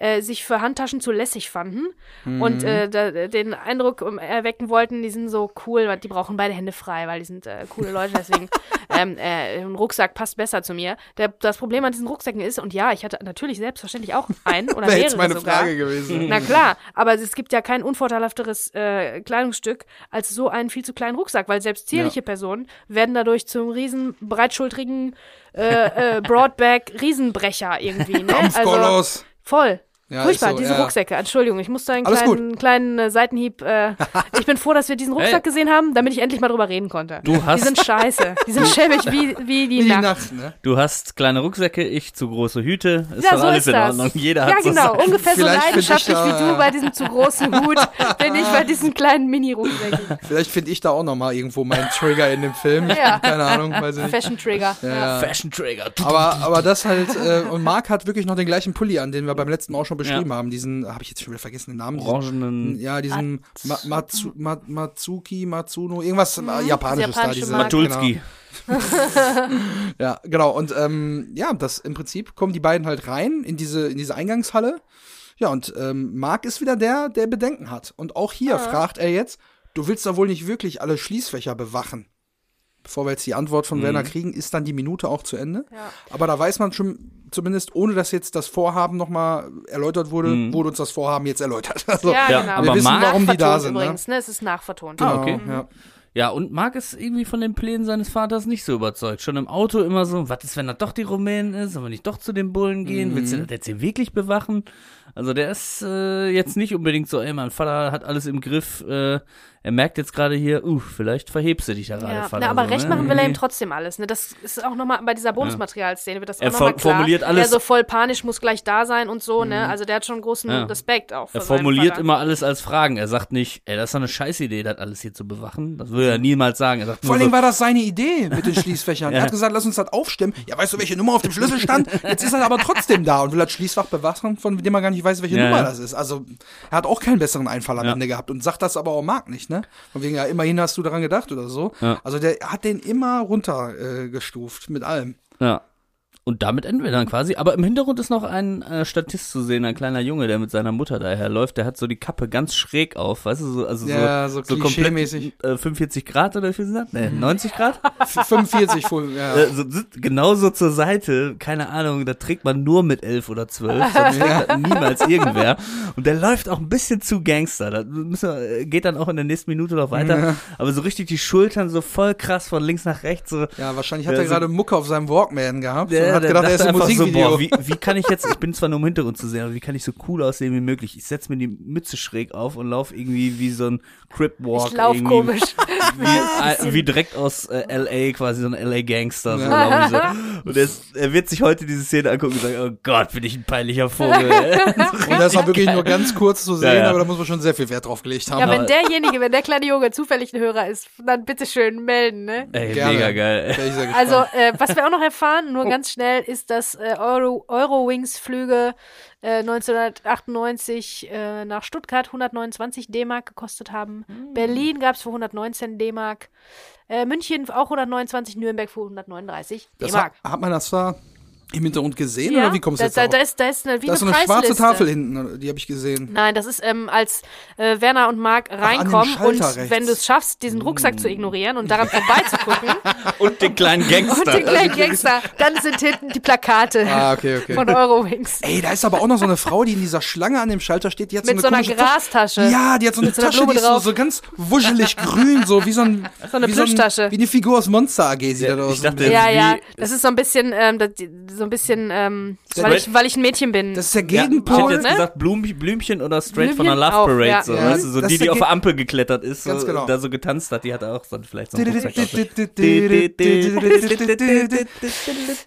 äh, sich für Handtaschen zu lässig fanden Mhm. und äh, da, den Eindruck erwecken wollten, die sind so cool, weil die brauchen beide Hände frei, weil die sind äh, coole Leute, deswegen ähm, äh, ein Rucksack passt besser zu mir. Der, das Problem an diesen Rucksäcken ist, und ja, ich hatte natürlich selbstverständlich auch einen oder Wäre mehrere jetzt meine sogar. Frage gewesen. Na klar, aber es gibt ja kein unvorteilhafteres äh, Kleidungsstück als so einen viel zu kleinen Rucksack, weil selbst zierliche Personen werden dadurch zum riesen breitschultrigen äh, äh, Broadback Riesenbrecher irgendwie. Ne? Also voll. Ja, Furchtbar, so, diese ja. Rucksäcke. Entschuldigung, ich musste einen Alles kleinen, kleinen äh, Seitenhieb. Äh, ich bin froh, dass wir diesen Rucksack Hey. gesehen haben, damit ich endlich mal drüber reden konnte. Du hast- Die sind scheiße. Die sind schäbig wie, wie die, Wie die Nacht. Nacht, ne? Du hast kleine Rucksäcke, ich zu große Hüte. Ist Ja, doch so alles ist in das. Ordnung. Jeder ja, hat so genau. sein- Ungefähr so Vielleicht finde ich leidenschaftlich da- wie du bei diesem zu großen Hut bin ich bei diesen kleinen Mini-Rucksäcken. Vielleicht finde ich da auch noch mal irgendwo meinen Trigger in dem Film. Ja. Keine Ahnung, weiß ich nicht. Fashion Trigger. Ja. Fashion Trigger. Aber, aber das halt, äh, und Marc hat wirklich noch den gleichen Pulli an, den wir beim letzten Mal auch schon beschrieben haben. Diesen, habe ich jetzt schon wieder vergessen den Namen. Diesen, Orangenen ja, diesen Ma Matsu Ma Matsuki, Matsuno, irgendwas äh, Japanisches da. Diese. Matulski. Ja, genau. Und ähm, ja, das im Prinzip kommen die beiden halt rein in diese, in diese Eingangshalle. Ja, und ähm, Marc ist wieder der, der Bedenken hat. Und auch hier fragt er jetzt, du willst da wohl nicht wirklich alle Schließfächer bewachen. Bevor wir jetzt die Antwort von Werner kriegen, ist dann die Minute auch zu Ende. Ja. Aber da weiß man schon, zumindest ohne dass jetzt das Vorhaben nochmal erläutert wurde, wurde uns das Vorhaben jetzt erläutert. Also, Ja, Ja, genau. aber wir wissen, Marc- warum die da sind. Ne? Übrigens, ne? Es ist nachvertont. Ah, okay. Ja. Ja, und Marc ist irgendwie von den Plänen seines Vaters nicht so überzeugt. Schon im Auto immer so, was ist, wenn das doch die Rumänen ist? Sollen wir nicht doch zu den Bullen gehen? Willst du das jetzt hier wirklich bewachen? Also der ist äh, jetzt nicht unbedingt so, ey, mein Vater hat alles im Griff. Äh, er merkt jetzt gerade hier, uh, vielleicht verhebst du dich ja gerade, Ja, na, aber so, recht ne? machen will er ihm trotzdem alles. Ne? Das ist auch nochmal bei dieser Bonusmaterialszene wird das Er auch nochmal klar. formuliert alles- Er so voll panisch muss gleich da sein und so. Ne? Also der hat schon großen Ja. Respekt auch. Er formuliert immer alles als Fragen. Er sagt nicht, ey, das ist doch eine Scheißidee, das alles hier zu bewachen. Das würde er niemals sagen. Er sagt Vor Dingen so, war das seine Idee mit den Schließfächern. Er hat gesagt, lass uns das aufstimmen. Ja, weißt du, welche Nummer auf dem Schlüssel stand? Jetzt ist er aber trotzdem da und will das Schließfach bewachen, von dem er gar nicht weiß, welche Ja, Nummer ja. das ist. Also, er hat auch keinen besseren Einfall am Ja. Ende gehabt und sagt das aber auch Marc nicht, ne? Von wegen, ja, immerhin hast du daran gedacht oder so. Ja. Also, der hat den immer runtergestuft äh, mit allem. Ja. Und damit enden wir dann quasi. Aber im Hintergrund ist noch ein äh, Statist zu sehen, ein kleiner Junge, der mit seiner Mutter daherläuft. Der hat so die Kappe ganz schräg auf, weißt du, so, also Ja, so, so komplett klischee-mäßig. äh, 45 Grad oder wie viel sind das? Nee, 90 Grad? F 45 voll, ja. Äh, so, genauso zur Seite, keine Ahnung, da trägt man nur mit 11 oder 12, sonst trägt das niemals irgendwer. Und der läuft auch ein bisschen zu Gangster. Da müssen wir, äh, geht dann auch in der nächsten Minute noch weiter. Aber so richtig die Schultern so voll krass von links nach rechts. So, Ja, wahrscheinlich hat Ja, er so- gerade Mucke auf seinem Walkman gehabt Der, und hat der gedacht, er ist im einfach so, Musikvideo. boah, wie, wie kann ich jetzt, ich bin zwar nur im Hintergrund zu sehen, aber wie kann ich so cool aussehen wie möglich? Ich setze mir die Mütze schräg auf und laufe irgendwie wie so ein Crip Walk. Ich lauf irgendwie komisch. Wie, äh, wie direkt aus äh, L.A., quasi so ein L.A.-Gangster. So, ich so. Und er, ist, er wird sich heute diese Szene angucken und sagen, oh Gott, bin ich ein peinlicher Vogel. Und das war wirklich nur ganz kurz zu sehen, Ja, ja. aber da muss man schon sehr viel Wert drauf gelegt haben. Ja, wenn derjenige, wenn der kleine Junge zufällig ein Hörer ist, dann bitte schön melden, ne? Ey, Gerne. mega geil. Also, äh, was wir auch noch erfahren, nur ganz schnell, ist, dass äh, Euro, Eurowings-Flüge äh, 1998 äh, nach Stuttgart 129 D-Mark gekostet haben. Berlin gab es für 119 D-Mark. Äh, München auch 129, Nürnberg für 139 das D-Mark. hat, hat man das da im Hintergrund gesehen Ja, oder wie kommst du da, jetzt da, da, ist, da ist eine, wie da ist so eine eine schwarze Preisliste. Tafel hinten, die habe ich gesehen. Nein, das ist, ähm, als äh, Werner und Marc reinkommen und Schalter rechts. wenn du es schaffst, diesen Rucksack zu ignorieren und daran vorbeizugucken Und den kleinen Gangster. und den kleinen Gangster, dann sind hinten die Plakate Ah, okay, okay. von Eurowings. Ey, da ist aber auch noch so eine Frau, die in dieser Schlange an dem Schalter steht. Die hat Mit so so eine einer komische Tasche. Grastasche. Ja, die hat so eine Mit so einer Tasche, die Blume ist so, drauf. so ganz wuschelig grün, so wie so ein So eine wie, so ein, Plüschtasche. wie eine Figur aus Monster AG sieht Ja, das aus. ich dachte, Ja, ja, das ist so ein bisschen, ähm, so ein bisschen, ähm, weil ich, weil ich ein Mädchen bin. das ist der Ja, ich Gegenpol. hätte jetzt ne? gesagt Blum, Blümchen oder straight von der Blümchen Love auch, Parade, ja. so, Ja, weißt du, so die, die auf der Ampel geklettert ist, so, genau. da so getanzt hat, die hatte auch so vielleicht so einen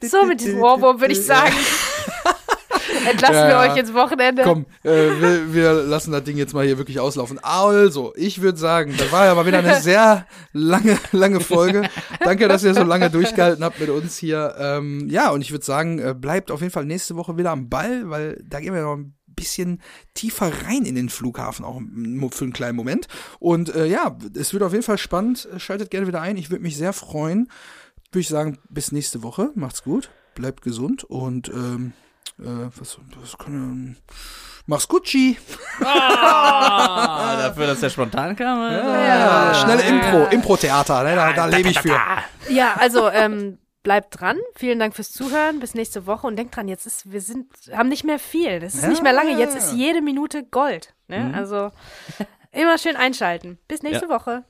so mit diesem Ohrwurm würde ich sagen. Entlassen wir euch ins Wochenende. Komm, äh, wir, wir lassen das Ding jetzt mal hier wirklich auslaufen. Also, ich würde sagen, das war ja mal wieder eine sehr lange, lange Folge. Danke, dass ihr so lange durchgehalten habt mit uns hier. Ähm, ja, und ich würde sagen, äh, bleibt auf jeden Fall nächste Woche wieder am Ball, weil da gehen wir noch ein bisschen tiefer rein in den Flughafen, auch für einen kleinen Moment. Und äh, ja, es wird auf jeden Fall spannend. Schaltet gerne wieder ein. Ich würde mich sehr freuen. Würde ich sagen, bis nächste Woche. Macht's gut, bleibt gesund und ähm, äh, was, was kann Mach's Gucci. Ah, dafür, dass der spontan kam. äh, Ja, schnelle Impro, Impro-Theater, ne? da, da lebe ich für. Ja, also ähm, bleibt dran. Vielen Dank fürs Zuhören. Bis nächste Woche und denkt dran, jetzt ist, wir sind, haben nicht mehr viel. Das ist nicht mehr lange. Jetzt ist jede Minute Gold. Ne? Also immer schön einschalten. Bis nächste Ja. Woche.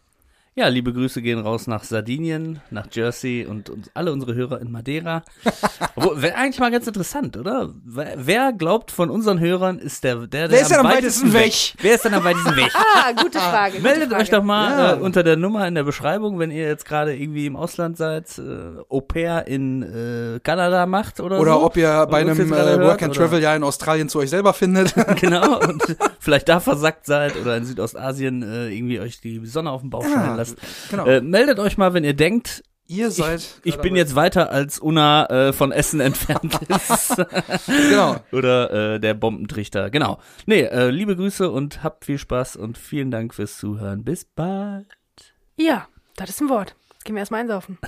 Ja, liebe Grüße gehen raus nach Sardinien, nach Jersey und, und alle unsere Hörer in Madeira. Wäre eigentlich mal ganz interessant, oder? Wer, wer glaubt von unseren Hörern ist der, der, der Wer ist denn am weitesten weg? Wer ist denn am weitesten weg? Ah, gute Frage. Gute Meldet Frage. euch doch mal Ja. äh, unter der Nummer in der Beschreibung, wenn ihr jetzt gerade irgendwie im Ausland seid, äh, Au pair in äh, Kanada macht oder, Oder so. ob ihr bei uns einem äh, Work and Travel ja in Australien zu euch selber findet. genau, und vielleicht da versackt seid oder in Südostasien äh, irgendwie euch die Sonne auf den Bauch scheinen lasst. Genau. Äh, meldet euch mal, wenn ihr denkt, ihr seid. ich bin jetzt weiter als Una äh, von Essen entfernt ist. Genau. Oder äh, der Bombentrichter. Genau. Nee, äh, liebe Grüße und habt viel Spaß und vielen Dank fürs Zuhören. Bis bald. Ja, das ist ein Wort. Gehen wir erstmal einsaufen.